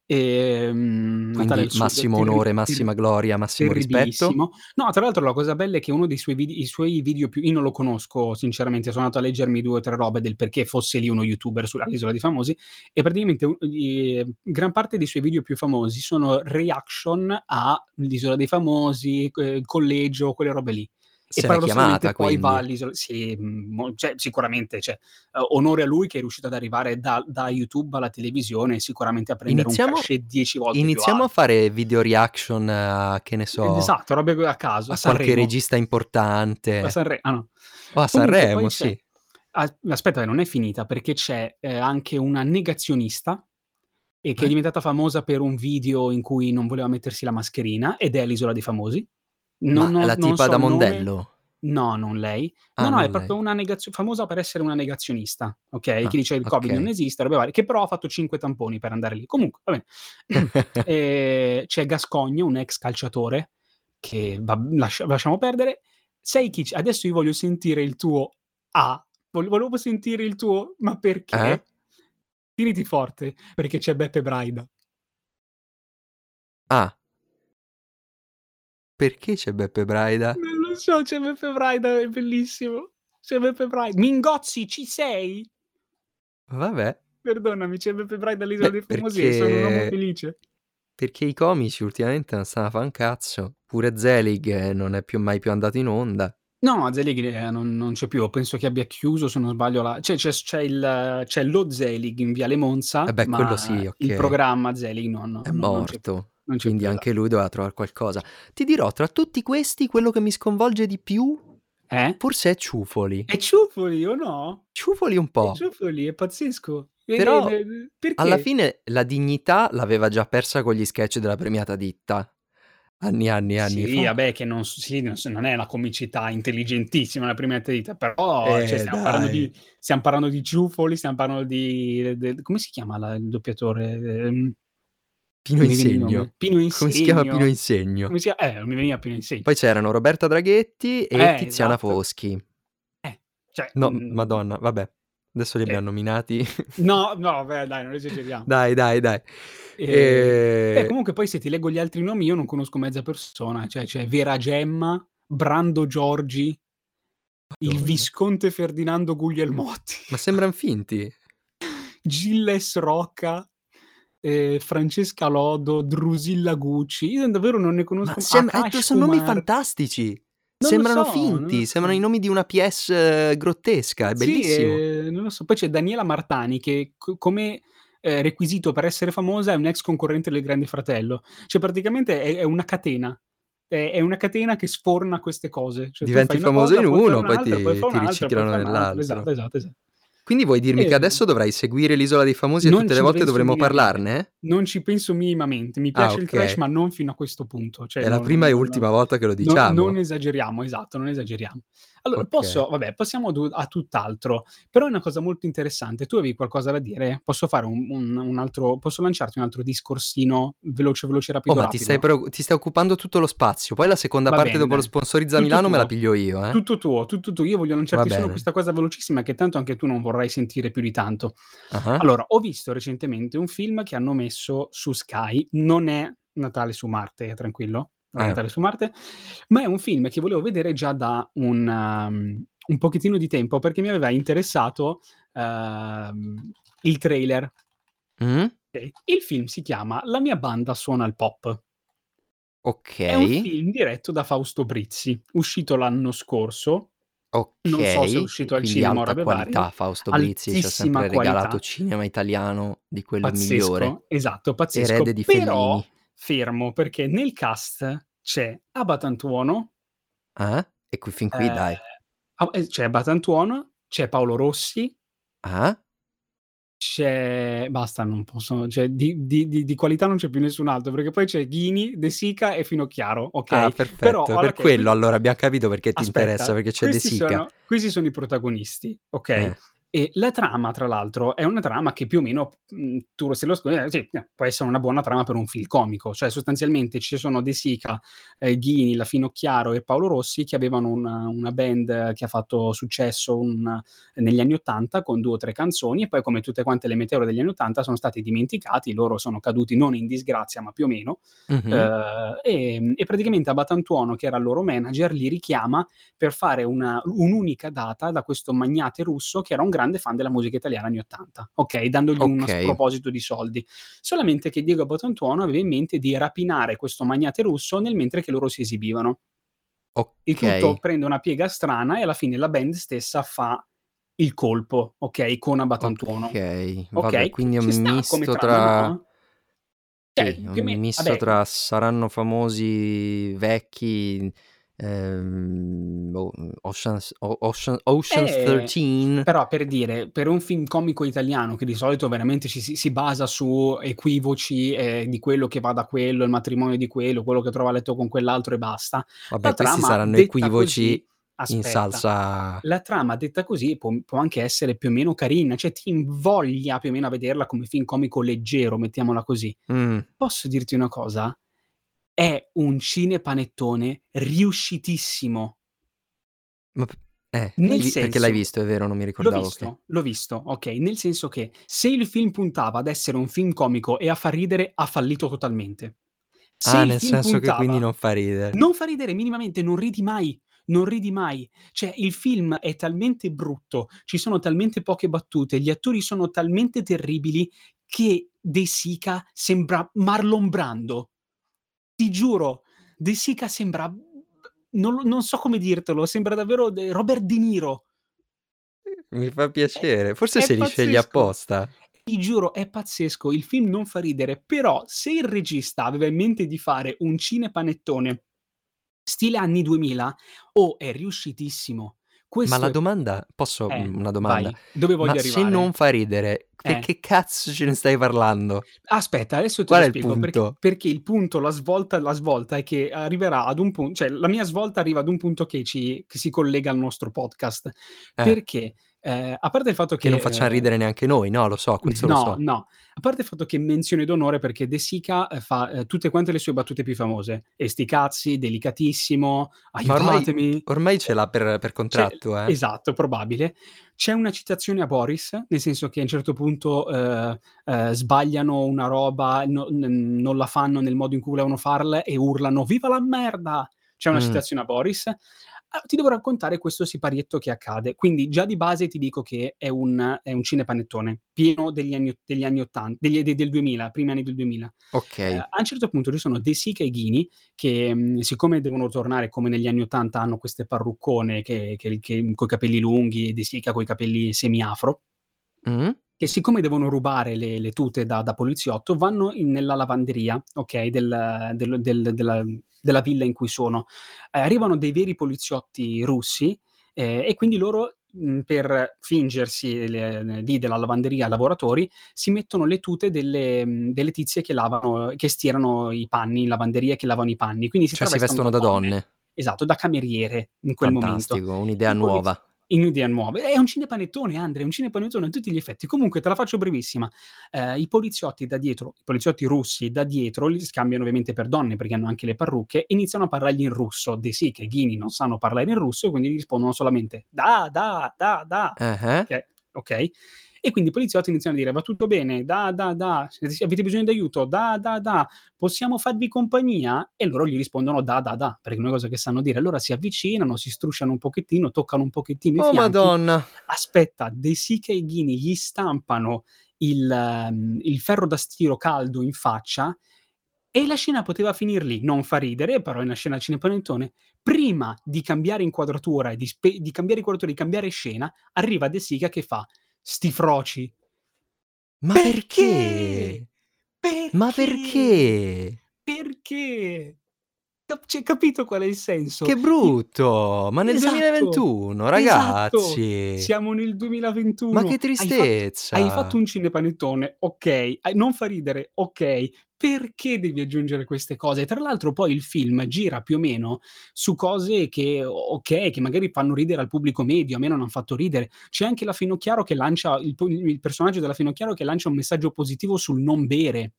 ehm, Natale Quindi Sud, massimo terri onore, massima gloria, massimo rispetto. No, tra l'altro la cosa bella è che uno dei suoi vidi i suoi video più io non lo conosco sinceramente, sono andato a leggermi 2 o 3 robe del perché fosse lì uno youtuber sull'Isola dei Famosi e praticamente i gran parte dei suoi video più famosi sono reaction a l'Isola dei Famosi, il collegio, quelle robe lì. E paradossalmente chiamata poi va quindi. all'isola sì, mo cioè sicuramente, cioè, uhm, onore a lui che è riuscito ad arrivare da da YouTube alla televisione sicuramente a prendere un Iniziamo cachet 10 volte iniziamo a fare video reaction a che ne so esatto, robe co a caso, a a qualche Sanremo. regista A importante. Sanre ah no. O a Sanremo, sì. as aspetta non è finita, perché c'è, ehm, anche una negazionista, e che è Eh? diventata famosa per un video in cui non voleva mettersi la mascherina, ed è all'Isola dei Famosi. Non non la non tipa so da il nome Mondello? no, non lei. No, Ah, no, è non proprio lei. una negazio famosa per essere una negazionista, okay, Ah, che dice: "Il Covid non esiste", robe varie, che però ha fatto 5 tamponi per andare lì. Comunque, va bene. Ehm, c'è Gascoigne, un ex calciatore, che vab lascia lasciamo perdere. Sai chi adesso io voglio sentire il tuo "ah", vol volevo sentire il tuo "ma Eh? perché?" Tieniti forte, perché c'è Beppe Braida. Ah. Perché c'è Beppe Braida? Non lo so, c'è Beppe Braida, è bellissimo. C'è Beppe Brai Mingozzi ci sei? Vabbè. Perdonami, c'è Beppe Braida all'Isola Beh, dei Famosi e sono un uomo perché felice. perché i comici ultimamente non stanno a fa' un cazzo. Pure Zelig non è più mai più andato in onda. No, Zelig, ehm, non non c'è più. Penso che abbia chiuso, se non sbaglio, la c'è c'è c'è il c'è lo Zelig in Viale Eh Monza, beh, quello ma sì, il okay. programma Zelig no no È no non c'è più. morto, Non quindi anche lui doveva trovar qualcosa. Ti dirò, tra tutti questi, quello che mi sconvolge di più, Eh? forse è Ciufoli. È Ciufoli o no? Ciufoli un È po'. Ciufoli, è pazzesco. E Però, n alla fine la dignità l'aveva già persa con gli sketch della premiata ditta. Anni, anni, anni Sì, fa. vabbè che non sì, non è una comicità intelligentissima la premiata ditta, però cioè Eh, stiam parlando di dai. stiam parlando di Ciufoli, stiam parlando di de come si chiama la il doppiatore? Pino il. Insegno. Pino Come si chiama Pino Insegno. Insegno. Come si chia eh, non mi veniva Pino Insegno. Poi c'erano Roberta Draghetti e Eh, Tiziana esatto. Foschi. Eh, cioè, No, m mhmm madonna, vabbè. Adesso li Eh. abbiam nominati. No, no, vabbè dai, non esageriamo. Dai, dai, dai. Eh, Ehm comunque poi se ti leggo gli altri nomi io non conosco mezza persona, cioè c'è Vera Gemma, Brando Giorgi il Madonna. visconte Ferdinando Guglielmotti. Ma sembran finti. Gilles Rocca, ehm, Francesca Lodo, Drusilla Gucci. Io davvero non ne Ma conosco sem eh, t Akash son nomi fantastici. Non Sembrano so, finti, sembrano i so. nomi di una pièce grottesca, è Sì, bellissimo. ehm, non lo so. Poi c'è Daniela Martani che co come, ehm, requisito per essere famosa è un ex concorrente del Grande Fratello. Cioè praticamente è è una catena. È è una catena che sforna queste cose. Cioè Diventi famoso cosa, in uno, poi ti ti riciclano nell'altro. Esatto, esatto, esa Quindi vuoi dirmi che Ehm adesso dovrai seguire l'Isola dei Famosi e Non tutte le volte dovremo parlarne? Non ci penso minimamente. Mi Ah, piace il trash, okay. ma non fino a questo punto. Cioè È la non prima e non ultima volta che lo no non diciamo. esageriamo, esatto, non esageriamo. Allora Okay. posso vabbè, passiamo a tutt'altro. Però è una cosa molto interessante. Tu avevi qualcosa da dire? Posso fare un un un altro posso lanciarti un altro discorsino veloce, veloce, Oh, rapido, ma ti stai rapido? preo ti stai occupando tutto lo spazio. Poi la seconda Va parte bene dopo lo. "Sponsorizza Tutto Milano" me la tuo. piglio io, eh. Tutto tuo, tutto tuo. Io voglio Va lanciarti solo bene. questa cosa velocissima che tanto anche tu non vorrai sentire più di tanto. Ah-ah. Allora, ho visto recentemente un film che hanno messo su Sky, non è Natale su Marte, tranquillo, non è Eh. Su Marte, ma è un film che volevo vedere già da un mhmm, un pochettino di tempo, perché mi aveva interessato, uhm, il trailer. Okay. Il film si chiama La mia banda suona il pop. È un film diretto da Fausto Brizzi, uscito l'anno scorso. Non so se è uscito al quindi cinema alta qualità. Fausto Brizzi ci ha sempre regalato qualità. cinema italiano di quello migliore. Pazzesco, esatto, Erede pazzesco. di Però, Fellini. Fermo, perché nel cast c'è Abatantuono Ah? E qui fin qui ehm, dai. a ehm, c'è Abatantuono, c'è Paolo Rossi Ah? c'è basta, non posso cioè di di di di qualità non c'è più nessun altro, perché poi c'è Ghini, De Sica e Finocchiaro, Ah, okay, però perfetto. ora Per qui quello allora abbiam capito perché ti interessa, Aspetta, perché c'è De Sica. sono questi sono i protagonisti, okay, Eh. E la trama tra l'altro è una trama che più o meno, mhmm, tu se lo eh, sì, eh, può essere una buona trama per un film comico, cioè sostanzialmente ci sono De Sica, ehm, Ghini, la Finocchiaro e Paolo Rossi che avevano una una band che ha fatto successo un negli anni '80 con 2 o 3 canzoni e poi come tutte quante le meteore degli anni '80 sono stati dimenticati, loro sono caduti non in disgrazia, ma più o meno. Mh-mh. Ehm, ehm, e praticamente Abatantuono, che era il loro manager, li richiama per fare una un'unica data da questo magnate russo che era un grande fan della musica italiana anni '80, okay, dandogli uno Okay. sproposito di soldi. Solamente che Diego Abatantuono aveva in mente di rapinare questo magnate russo nel mentre che loro si esibivano. Il tutto Okay. prende una piega strana e alla fine la band stessa fa il colpo, okay, con Abatantuono. Okay, vabbè, Okay, quindi è un misto tra no? Cioè, sì, un me misto vabbè tra saranno famosi vecchi, ehm, boh, Oceans Ocean Ocean's Eh, 13. però per dire, per un film comico italiano che di solito veramente ci si si basa su equivoci, ehm, di quello che va da quello, il matrimonio di quello, quello che trova a letto con quell'altro e basta. La Vabbè, questi trama saranno detta così equivoci in aspetta, salsa la trama detta così può può anche essere più o meno carina, cioè ti invoglia più o meno a vederla come film comico leggero, mettiamola così. Mh. Posso dirti una cosa? È un cinepanettone riuscitissimo. Ma eh, Nel vi perché l'hai senso visto, è vero, non mi l'ho ricordavo che visto, l'ho visto, okay, nel senso che se il film puntava ad essere un film comico e a far ridere, ha fallito totalmente. Se Ah, nel senso che quindi puntava non fa ridere. non fa ridere minimamente, non ridi mai, non ridi mai. Cioè il film è talmente brutto, ci sono talmente poche battute, gli attori sono talmente terribili che De Sica sembra Marlon Brando. Ti giuro, De Sica sembra non non so come dirtelo, sembra davvero de Robert De Niro. Mi fa piacere, forse è se li sceglie pazzesco. apposta. Ti giuro, è pazzesco. Il film non fa ridere, però se il regista aveva in mente di fare un cinepanettone stile anni 2000, oh, è riuscitissimo. Ma Questo la è domanda posso eh, mhmm, una domanda: vai, dove ma voglio se non arrivare? fa ridere, Eh. che cazzo ce ne stai parlando? Aspetta, adesso lo è il spiego, perché punto? perché il punto, la svolta la svolta è che arriverà ad un pun cioè la mia svolta arriva ad un punto che ci che si collega al nostro podcast. Eh. Perché, ehm, a parte il fatto Che non che, facciam ehm ridere neanche noi, no, lo so, questo lo No, so. no. A parte il fatto che menzione d'onore perché De Sica, ehm, fa, ehm, tutte quante le sue battute più famose. "E sti cazzi", "Delicatissimo", Ma ormai "Aiutatemi". ormai ce l'ha per per contratto, eh. esatto, probabile. C'è una citazione a Boris, nel senso che a un certo punto, ehm, sbagliano una roba, no n non la fanno nel modo in cui volevano farla e urlano: "Viva la merda!" C'è una Mh. citazione a Boris. Ah, ti devo raccontare questo siparietto che accade. Quindi già di base ti dico che è un è un cinepanettone, pieno degli anni degli anni ottan degli de del 2000, primi anni del 2000. Okay. Ehm, a un certo punto ci sono De Sica e Ghini che, mhmm, siccome devono tornare come negli anni '80 hanno queste parruccone che che che coi capelli lunghi e De Sica coi capelli semi-afro Mh. Che siccome devono rubare le le tute da da poliziotto, vanno in nella lavanderia, okay, del del del della della villa in cui sono. Ehm, arrivano dei veri poliziotti russi, ehm, e quindi loro, mhmm, per fingersi le lì della lavanderia lavoratori, si mettono le tute delle delle tizie che lavano che stirano i panni in lavanderia, che lavano i panni. Quindi si Cioè si vestono da donne. donne. Esatto, da cameriere in quel momento. Fantastico, un'idea I poliz nuova. In idea nuova. È un cinepanettone Andre, è un cinepanettone a tutti gli effetti. Comunque te la faccio brevissima. Ehm, i poliziotti da dietro, i poliziotti russi da dietro li scambiano ovviamente per donne, perché hanno anche le parrucche, iniziano a parlargli in russo. De Sica e Ghini non sanno parlare in russo e quindi gli rispondono solamente: "Da, da, da, da". Ah-ah. Che okay? E quindi i poliziotti iniziano a dire: "Va tutto bene? Da, da, da. Avete bisogno d'aiuto? Da, da, da. Possiamo farvi compagnia?" E loro gli rispondono: "Da, da, da", perché è una cosa che sanno dire. Allora si avvicinano, si strusciano un pochettino, toccano un pochettino Oh fianchi. madonna! Aspetta, De Sica e Ghini gli stampano il mhmm, il ferro da stiro caldo in faccia E la scena poteva finir lì, non fa ridere, però è una scena cinepanettone. Prima di cambiare inquadratura e di spe di cambiare inquadratura, di cambiare scena, arriva De Sica che fa: "Sti froci". Ma perché? Perché? Ma perché? Perché? Cap cioè, capito qual è il senso? Che brutto! Ma nel esatto, 2021, esatto, ragazzi! siamo nel 2021. Ma che Hai fatto hai fatto tristezza! un cinepanettone, hai non fa ridere, okay, perché devi aggiungere queste cose? Tra l'altro poi il film gira più o meno su cose che o okay, che magari fanno ridere al pubblico medio, a me non han fatto ridere. C'è anche la Finocchiaro che lancia il il personaggio della Finocchiaro che lancia un messaggio positivo sul non bere.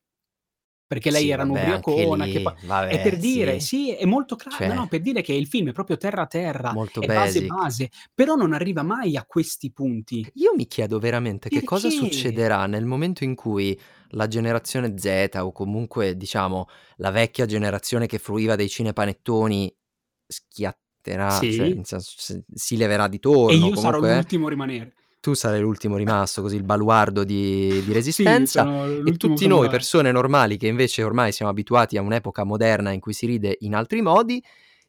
Perché lei Sì, era vabbè, un'ubriacona che pa è vabbè, per dire sì. sì, è molto cla no, no, Cioè per dire che il film è proprio terra, terra, Molto è base, basic. base, però non arriva mai a questi punti. Io mi chiedo veramente che cosa Perché? succederà nel momento in cui la generazione Z o comunque, diciamo, la vecchia generazione che fruiva dei cinepanettoni schiatterà, cioè Sì. nel senso si leverà di E torno, io sarò comunque eh l'ultimo a rimanere. tu sarai l'ultimo rimasto, così il baluardo di di Sì, resistenza sono e tutti noi persone normali, che invece ormai siamo abituati a un'epoca moderna in cui si ride in altri modi,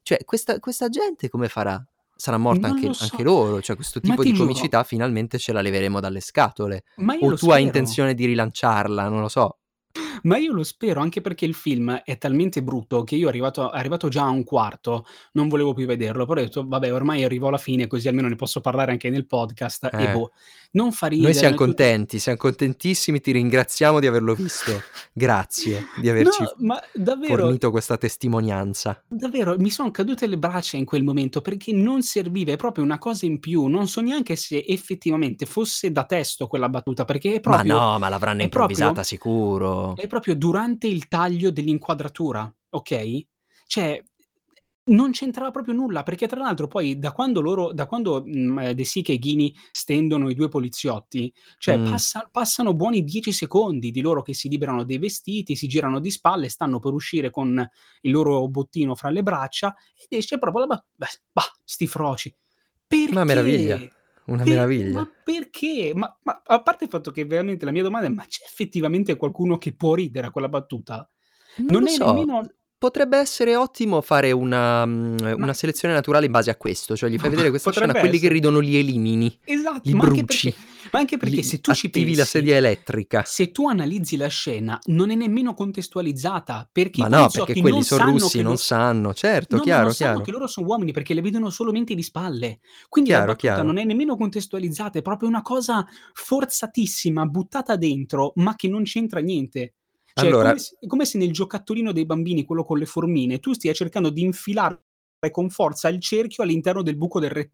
cioè questa questa gente come farà? Sarà morta anche lo anche so, loro? Cioè questo tipo di giuro. comicità finalmente ce la leveremo dalle scatole. O tu hai spero. intenzione di rilanciarla? Non lo so. Ma io lo spero, anche perché il film è talmente brutto che io arrivato arrivato già a un quarto, non volevo più vederlo, però ho detto: "Vabbè, ormai arrivo alla fine, così almeno ne posso parlare anche nel podcast", e Eh. boh, non fa Noi ridere, tu contenti, siam contentissimi, ti ringraziamo di averlo visto. Grazie di No, averci ma davvero fornito questa testimonianza. davvero mi son cadute le braccia in quel momento, perché non serviva, è proprio una cosa in più. Non so neanche se effettivamente fosse da testo quella battuta, perché è Ma proprio no, ma l'avranno è proprio improvvisata sicuro. È proprio durante il taglio dell'inquadratura, okay, cioè non c'entrava proprio nulla, perché tra l'altro poi da quando loro da quando, mhmm, De Sica e Ghini stendono i 2 poliziotti, cioè Mh. passa passano buoni 10 secondi di loro che si liberano dei vestiti, si girano di spalle, stanno per uscire con il loro bottino fra le braccia ed esce proprio la ba beh, bah, sti froci. Una meraviglia, Perché? Una Perché? meraviglia. Ma perché? Ma ma a parte il fatto che veramente la mia domanda è: ma c'è effettivamente qualcuno che può ridere a quella battuta? Non Non lo è so, nemmeno potrebbe essere ottimo fare una Ma una selezione naturale in base a questo, cioè gli fai vedere questa scena, potrebbe quelli che essere. ridono li elimini, Esatto, li ma anche perché bruci, ma anche perché li se tu ci attivi la pensi, sedia elettrica. se tu analizzi la scena non è nemmeno contestualizzata, perché Ma no, perché quelli non son sanno russi, non lo sanno. Certo, no, ma non chiaro, sanno chiaro. che loro son uomini, perché le vedono solamente di spalle. Quindi la Chiaro, battuta chiaro. non è nemmeno contestualizzata, è proprio una cosa forzatissima, buttata dentro, ma che non c'entra niente. Cioè è come Allora s è come se nel giocattolino dei bambini, quello con le formine, tu stia cercando di infilare con forza il cerchio all'interno del buco del re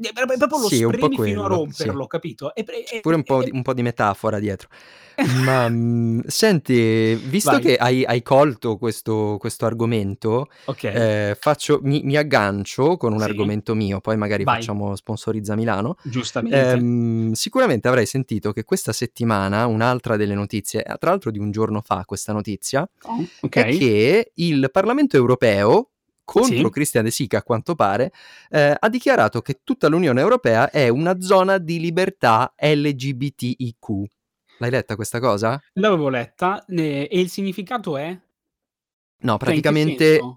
è pro S proprio lo sì, è spremi fino a quello, sì. romperlo, capito? E e pure un po' di e un po' di metafora dietro. Ma, mhmm, senti, visto Vai. che hai hai colto questo questo argomento, Okay. ehm, faccio mi mi aggancio con un Sì. argomento mio, poi magari Vai. facciamo sponsorizza Milano. Giustamente. Ehm, sicuramente avrai sentito che questa settimana un'altra delle notizie a tra l'altro di un giorno fa questa notizia, Oh, è okay. che il Parlamento europeo, contro Sì. Christian De Sica a quanto pare, ehm, ha dichiarato che tutta l'Unione Europea è una zona di libertà LGBTIQ. L'hai letta questa cosa? L'avevo letta, e il significato è? No, Cioè praticamente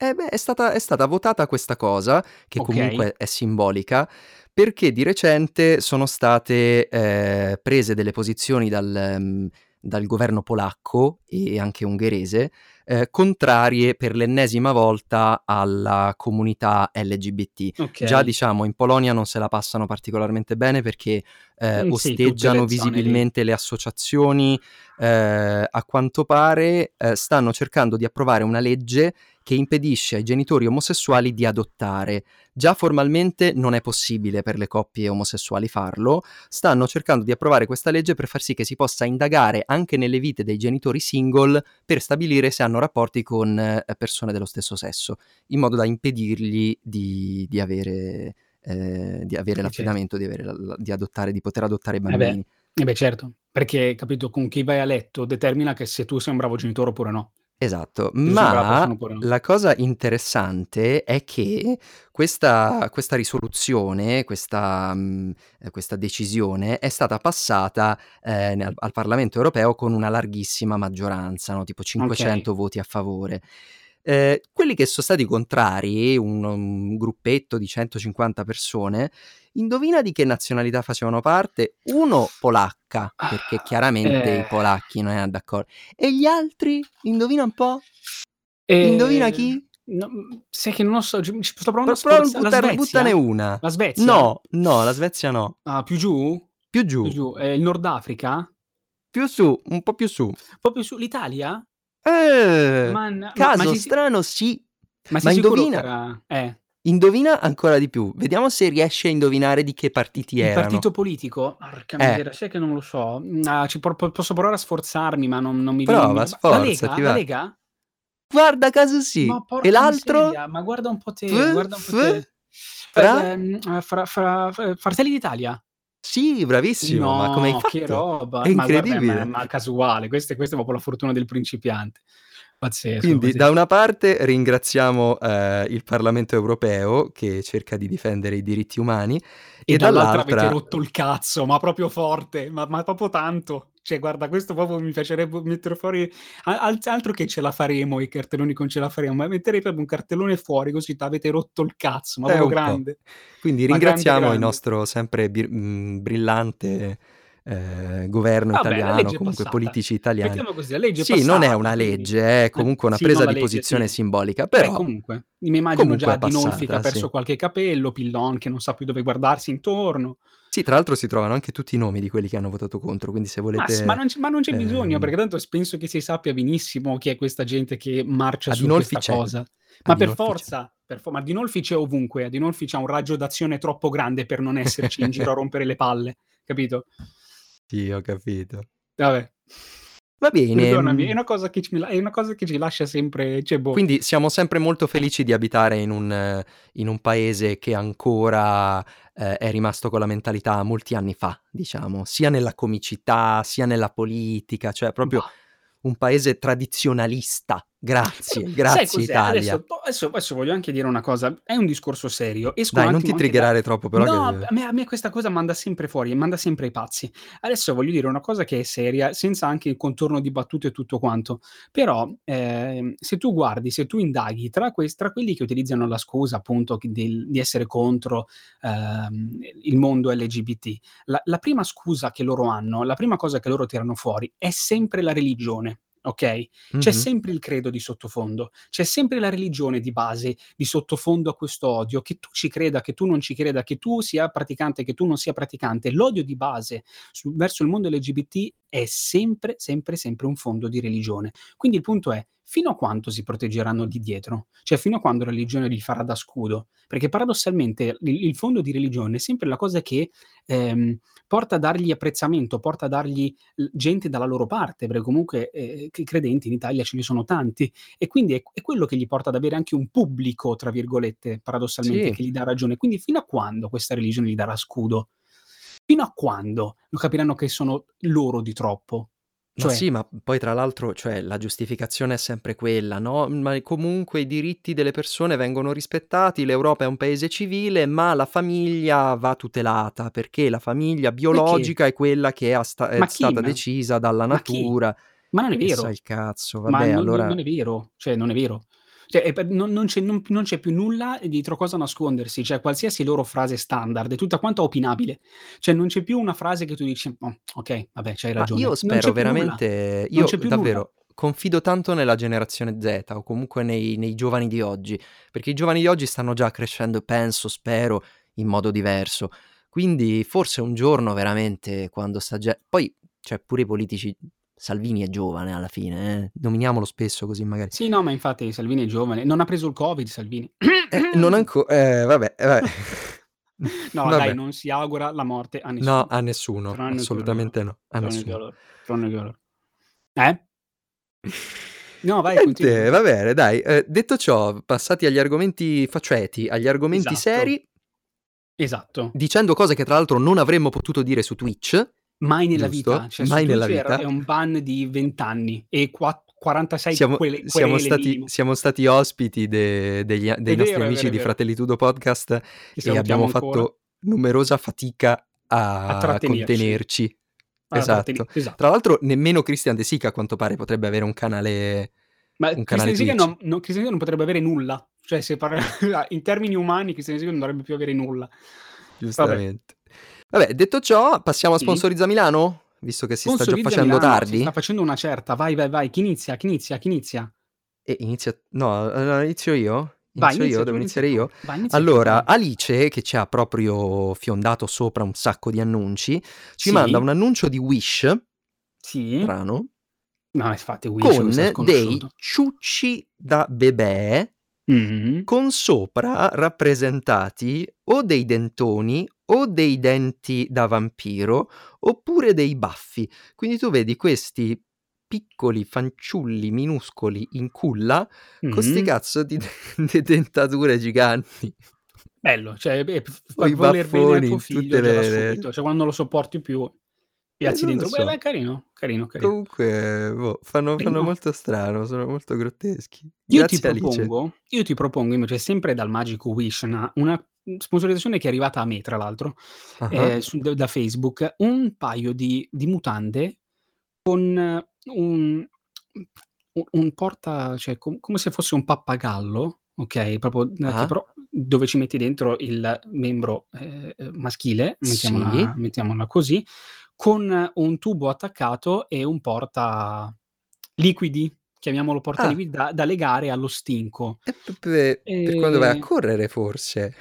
eh beh, è stata è stata votata questa cosa, che Okay. comunque è simbolica, perché di recente sono state, ehm, prese delle posizioni dal mhmm, dal governo polacco e anche ungherese, ehm, contrarie per l'ennesima volta alla comunità LGBT. Già Okay. diciamo in Polonia non se la passano particolarmente bene perché, sì, tutte osteggiano le zone lì. visibilmente le associazioni, ehm, a quanto pare, ehm, stanno cercando di approvare una legge che impedisce ai genitori omosessuali di adottare. Già formalmente non è possibile per le coppie omosessuali farlo, stanno cercando di approvare questa legge per far sì che si possa indagare anche nelle vite dei genitori single per stabilire se hanno rapporti con, ehm, persone dello stesso sesso, in modo da impedirgli di di avere ehm, di avere Eh l'affidamento, di avere la di adottare di poter adottare Eh beh, bambini. eh beh certo, perché capito, con chi vai a letto determina che se tu sei un bravo genitore oppure no. Esatto, la ma no. la cosa interessante è che questa questa risoluzione, questa mhmm, ehm, questa decisione è stata passata, ehm, nel al Parlamento europeo con una larghissima maggioranza, no, tipo Okay. 500 voti a favore. Ehm, quelli che so stati contrari, un un gruppetto di 150 persone, indovina di che nazionalità facevano parte? 1 polacca, perché chiaramente i Eh. polacchi non eran d'accor e gli altri? Indovina un po'? Indovina Ehm, chi? no mhmm, sai che non lo so, ci sto provando Pro a sforza la Svezia? buttane una. La Svezia? No, no, la Svezia no. Ah, più giù? Più Più giù. giù, ehm, il Nord Africa? Più su, un po' più su. Un po' più su l'Italia? Eh! Ma ma Caso sei si strano sì. ma Ma indovina era eh. indovina ancora di più. Vediamo se riesci a indovinare di che partiti Il erano. partito politico? Porca Eh. miseria, sai che non lo so. Ah, po posso provare a sforzarmi, ma non non mi viene Prova, ma la Lega? La. Lega? Guarda caso sì. Ma E l'altro? miseria, ma guarda un po' te, F guarda un po' te. fra? Ehm, fra fra f Fratelli d'Italia? Sì, bravissimo, ma come hai No, che fatto? roba. È Ma guarda, ma incredibile. ma casuale, questa questa è proprio la fortuna del principiante. Pazzesco, Quindi da pazzesco. una parte ringraziamo, ehm, il Parlamento europeo che cerca di difendere i diritti umani E e dall'altra avete dall'altra rotto il cazzo, ma proprio forte, ma ma proprio tanto. Cioè guarda, questo proprio mi piacerebbe mettere fuori a alt altro che ce la faremo, i cartelloni con ce la faremo, ma metterei proprio un cartellone fuori così t'avete rotto il cazzo, ma Eh, proprio grande. Quindi Ma grande, ringraziamo il grande. nostro sempre bir mhmm, brillante, ehm, governo Vabbè, la italiano, comunque passata. politici italiani. Mettiamola così, la legge Sì, non è passata, una legge, è eh, comunque una sì, presa di legge, posizione sì. simbolica, Beh, però comunque, mi immagino comunque già Dinolfi che ha passata, perso sì. qualche capello, Pillon che non sa più dove guardarsi intorno. Sì, tra l'altro si trovano anche tutti i nomi di quelli che hanno votato contro, quindi se Ma s ma volete non c ma non c'è bisogno, ehm perché tanto penso che si sappia benissimo chi è questa gente che marcia A su questa c'è. cosa. Ma per Dinolfi c'è. forza, per fo ma Dinolfi c'è ovunque, a Dinolfi c'ha un raggio d'azione troppo grande per non esserci in giro a rompere le palle, capito? Sì, ho capito. Vabbè. Va bene, Perdonami, è mhmm una cosa che ci è una cosa che ci lascia sempre cioè boh. Quindi siamo sempre molto felici di abitare in un in un paese che ancora, ehm, è rimasto con la mentalità molti anni fa, diciamo, sia nella comicità, sia nella politica, cioè proprio Bah. un paese tradizionalista. Grazie, grazie. Adesso adesso adesso voglio anche dire una cosa, è un discorso serio, esco Dai, non ti anche da triggerare troppo però no, che a me a me questa cosa manda sempre fuori, manda sempre ai pazzi. Adesso voglio dire una cosa che è seria, senza anche il contorno di battute e tutto quanto. Però, ehm, se tu guardi, se tu indaghi tra ques tra quelli che utilizzano la scusa appunto del di essere contro, ehm, il mondo LGBT, la la prima scusa che loro hanno, la prima cosa che loro tirano fuori è sempre la religione, okay? C'è Mh-mh. sempre il credo di sottofondo, c'è sempre la religione di base, di sottofondo a questo odio, che tu ci creda, che tu non ci creda, che tu sia praticante, che tu non sia praticante, l'odio di base su verso il mondo LGBT è sempre, sempre, sempre un fondo di religione. Quindi il punto è: fino a quando si proteggeranno di dietro? Cioè fino a quando la religione li farà da scudo? Perché paradossalmente il il fondo di religione è sempre la cosa che, ehm, porta a dargli apprezzamento, porta a dargli gente dalla loro parte, perché comunque, ehm, c credenti in Italia ce ne sono tanti e quindi è è quello che gli porta ad avere anche un "pubblico", tra virgolette, paradossalmente, Sì. che gli dà ragione. Quindi fino a quando questa religione gli darà scudo? Fino a quando non capiranno che sono loro di troppo? Ma Cioè sì, ma poi tra l'altro, cioè la giustificazione è sempre quella, no, ma comunque i diritti delle persone vengono rispettati, l'Europa è un paese civile, ma la famiglia va tutelata, perché la famiglia biologica è quella che ha sta è Ma chi? stata Ma decisa dalla ma chi? natura. Ma non è E vero. il cazzo, Ma vabbè non non allora non è vero, cioè non è vero. Cioè non non c'è non non c'è più nulla dietro cosa nascondersi, cioè qualsiasi loro frase standard è tutta quanta opinabile. Cioè non c'è più una frase che tu dici: "Mh, okay, vabbè c'hai Ma ragione." io Non spero veramente io più nulla. davvero confido tanto nella generazione Z o comunque nei nei giovani di oggi, perché i giovani di oggi stanno già crescendo, penso, spero, in modo diverso. Quindi forse un giorno veramente quando sta ge poi cioè pure i politici Salvini è giovane alla fine, eh, nominiamolo spesso così magari Sì, no, ma infatti Salvini è giovane. Non ha preso il Covid Salvini. Eh, non anco eh, vabbè, eh, vabbè. No dai, Vabbè. non si augura la morte a No, nessuno. a nessuno, Tranne assolutamente no, a Tranne nessuno. Tranne loro. Eh? No, vai, Niente, va bene dai. Ehm, detto ciò, passati agli argomenti faceti, agli argomenti Esatto. seri Esatto. dicendo cose che tra l'altro non avremmo potuto dire su Twitch, Mai nella giusto? vita. Cioè Mai nella vita. è un ban di 20 anni e qua 46 Siamo, quele- siamo stati, siamo stati ospiti de- degli- dei nostri vero, è amici vero, di vero. Fratelli Tudo Podcast e abbiamo ancora. fatto numerosa fatica A a contenerci. Ah, Esatto. esatto. Tra l'altro nemmeno Christian De Sica a quanto pare potrebbe avere un canale Ma un canale Christian Siga Twitch. non, non- Christian Siga non potrebbe avere nulla. Cioè, se parla in termini umani, Christian Siga non dovrebbe più avere nulla. Giustamente. Vabbè, detto ciò, passiamo a. Sponsorizza Milano? Visto che si sta già facendo Milano, tardi. Si sta facendo una certa. Vai, vai, vai. Chi inizia? Chi inizia? Chi inizia? E inizia... No, inizio io? Vai, Inizio inizia io? Devo inizia iniziare io? Vai, inizia tu, Allora. Alice, che ci ha proprio fiondato sopra un sacco di annunci, ci Sì. manda un annuncio di Wish, Sì. strano, No, infatti, Wish con dei ciucci da bebè Mhm. con sopra rappresentati o dei dentoni o dei denti da vampiro oppure dei baffi. Quindi tu vedi questi piccoli fanciulli minuscoli in culla con sti Mhm. cazzo di de- dentature giganti. Bello, cioè, beh, f- O i voler bene al tuo figlio le- subito. Cioè, quando lo sopporti più, piazzi Eh, dentro. lo Beh, so. beh, carino, carino, carino. Comunque, boh, fanno, fanno molto strano, sono molto grotteschi. Io ti propongo, io ti propongo invece sempre dal magico Wish, una, una sponsorizzazione che è arrivata a me, tra l'altro, Ah, eh, su- da Facebook, un paio di, di mutande con eh, un, un- porta, cioè com- come se fosse un pappagallo, ok? Proprio eh, che Ah. però dove ci metti dentro il membro eh, eh, maschile, mettiamola, Sì. mettiamola così, con un tubo attaccato e un porta liquidi, chiamiamolo porta Ah. da, da legare allo stinco. E per, per- per quando vai a E- correre forse.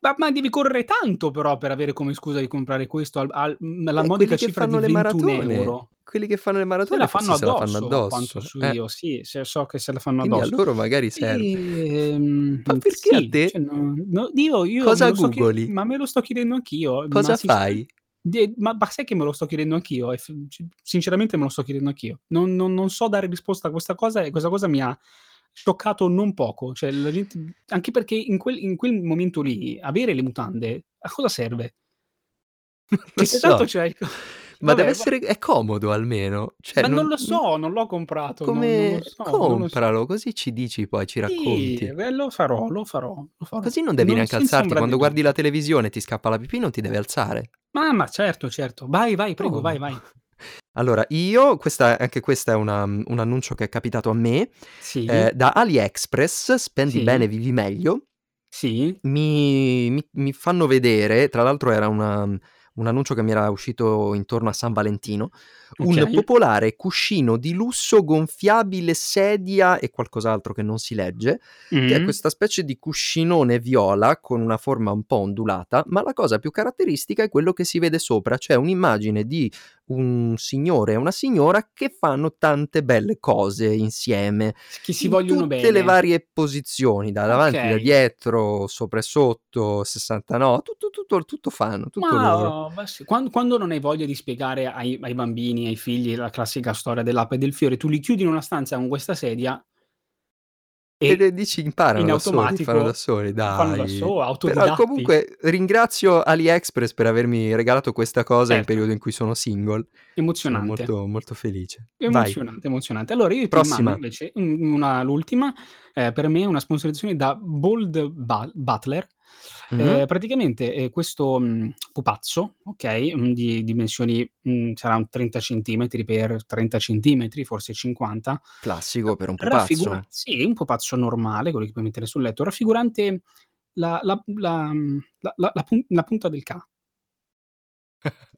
Ma, ma devi correre tanto però per avere come scusa di comprare questo al, al- la Eh, modica che cifra di fanno le 21 maratone. euro. Quelli che fanno le Se maratone la forse fanno se la addosso, fanno a addosso. so eh. io, sì, se so che se la fanno Quindi a addosso. loro magari serve. Ehm, Ma perché sì, a te? cioè, no- no, io, io Cosa me lo sto chied- googoli? ma me lo sto chiedendo anch'io. Cosa fai? Ma, ma sai che me lo sto chiedendo anch'io? F- sinceramente me lo sto chiedendo anch'io. Non, non- non so dare risposta a questa cosa e questa cosa mi ha scioccato non poco. Cioè, gente, anche perché in quel, in quel momento lì avere le mutande a cosa serve? Che so. tanto c'è... Ma Vabbè, deve essere... È comodo almeno. Cioè, ma non lo so, non l'ho comprato. non- non Come... lo so, non so. Compralo, così ci dici poi, ci Sì, racconti. eh, lo farò, lo farò, lo farò. Così non devi Non- neanche alzarti. Quando di guardi la televisione ti scappa la pipì non ti devi alzare. Ma, ma certo, certo. Vai, vai, prego, Oh. vai, vai. Allora, io, questa, anche questo è una- un annuncio che è capitato a me, Sì, eh, da AliExpress, spendi Sì. bene, vivi meglio, sì, mi, mi- mi fanno vedere, tra l'altro era una- un annuncio che mi era uscito intorno a San Valentino, un ok. popolare cuscino di lusso gonfiabile sedia e qualcos'altro che non si legge, che è Mm. questa specie di cuscinone viola con una forma un po' ondulata, ma la cosa più caratteristica è quello che si vede sopra, cioè un'immagine di un signore e una signora che fanno tante belle cose insieme, Che si in vogliono tutte bene. le varie posizioni, da davanti, da Ok. dietro, sopra e sotto, 69, tutto, tutto, tutto fanno, tutto loro. Ma, ma sì, quan- quando, non hai voglia di spiegare ai, ai bambini, ai figli la classica storia dell'ape e del fiore, tu li chiudi in una stanza con questa sedia E e dici imparano in da soli, automatico fanno da soli, fanno da dai. solo, Però autodidatti. comunque ringrazio AliExpress per avermi regalato questa cosa in Certo. periodo in cui sono single. Sono Emozionante. molto, molto felice. Vai, Emozionante, emozionante. Allora io prossima. invece un- una, l'ultima, eh, per me è una sponsorizzazione da Bold Ba- Butler. Mhm. Eh, praticamente eh, questo mh, pupazzo, ok, mh, di dimensioni mh, sarà un 30 cm per 30 cm, forse 50. Classico per un Raffigura- pupazzo. sì, un pupazzo normale, quello che puoi mettere sul letto, raffigurante la, la- la- la punta del K.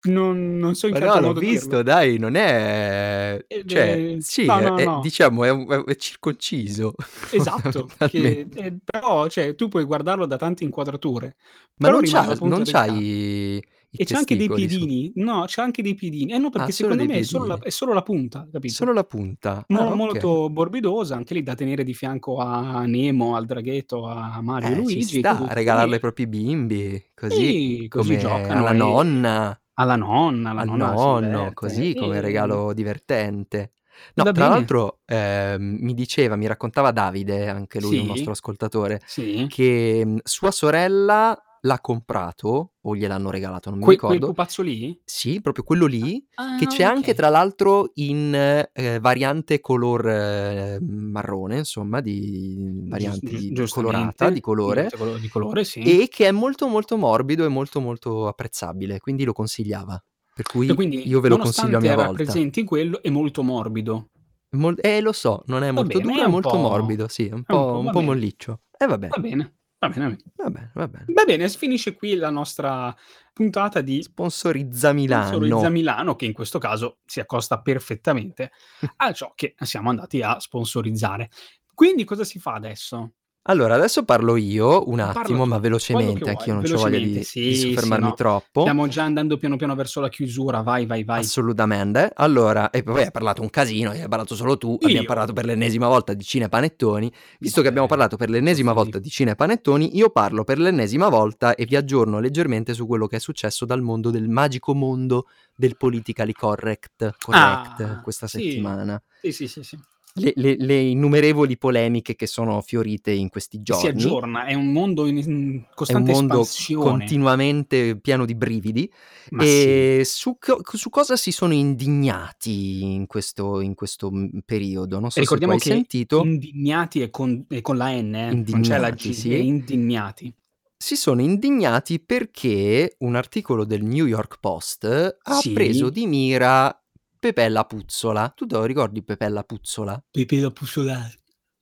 Non, non so in no, l'ho visto, dai, non è... Ed Cioè, è- sì, no, è, no, è- no. diciamo, è, è circonciso. Esatto, che, fondamentalmente. eh, però cioè, tu puoi guardarlo da tante inquadrature, Ma non c'ha, non del c'ha K. i, i E c'è anche dei testicoli su- piedini, no, c'è anche dei piedini, eh no, perché Ah, secondo me è solo, la, piedini. è solo la punta, capito? Solo la punta. Mo- Ah, ok. Molto morbidosa, anche lì da tenere di fianco a Nemo, al draghetto, a Mario Eh, ci Luigi, sta, così, regalarlo ai propri bimbi, così, Sì, così come giocano alla e- nonna, alla nonna, la al nonna nonno, così, come e- regalo divertente. No, Va tra bene. l'altro ehm, mi diceva, mi raccontava Davide, anche lui un Sì. nostro ascoltatore, Sì, che mh, sua sorella l'ha comprato o gliel'hanno regalato, non mi Que quel ricordo. pupazzo lì? Sì, proprio quello lì, Ah, che c'è anche okay. tra l'altro in, ehm, variante color ehm, marrone, insomma, di Gius varianti gius di colorata, di colore, di colore, sì. e che è molto, molto morbido e molto, molto apprezzabile, quindi lo consigliava. Per cui quindi, io ve lo consiglio a mia volta. rappresenti quello, è molto morbido. Mol eh, lo so, non è molto bene, duro, è molto morbido, sì, è un è un po' po' un po' molliccio. E bene. Va bene, va bene, va bene. Va bene, va bene. Va bene, finisce qui la nostra puntata di Sponsorizza Sponsorizza Milano. Milano, che in questo caso si accosta perfettamente a ciò che siamo andati a sponsorizzare. Quindi cosa si fa adesso? Allora, adesso parlo io un attimo, tu, ma velocemente, vuoi, anch'io non c'ho voglia di di Sì, sì, soffermarmi no, troppo. stiamo già andando piano piano verso la chiusura, vai, vai, vai. Assolutamente. Allora, e poi hai parlato un casino, hai parlato solo tu, abbiamo Io? parlato per l'ennesima volta di cinepanettoni. Visto che abbiamo parlato per l'ennesima volta di cinepanettoni, io parlo per l'ennesima volta e vi aggiorno leggermente su quello che è successo dal mondo del magico mondo del politically correct, correct Ah, questa sì. settimana. Sì, sì, sì, sì. Le le le innumerevoli polemiche che sono fiorite in questi Si giorni. aggiorna, è un mondo in in È un costante mondo espansione. continuamente pieno di brividi. Ma sì. E su co su cosa si sono indignati in questo in questo, mhmm, periodo? Non so se Ricordiamo hai che sentito. indignati è con è con la N, eh, non c'è la G, sì. indignati. Si sono indignati perché un articolo del New York Post ha preso Sì. di mira Pepè la Puzzola. Tu te lo ricordi Pepè la Puzzola? Pepe la Puzzola.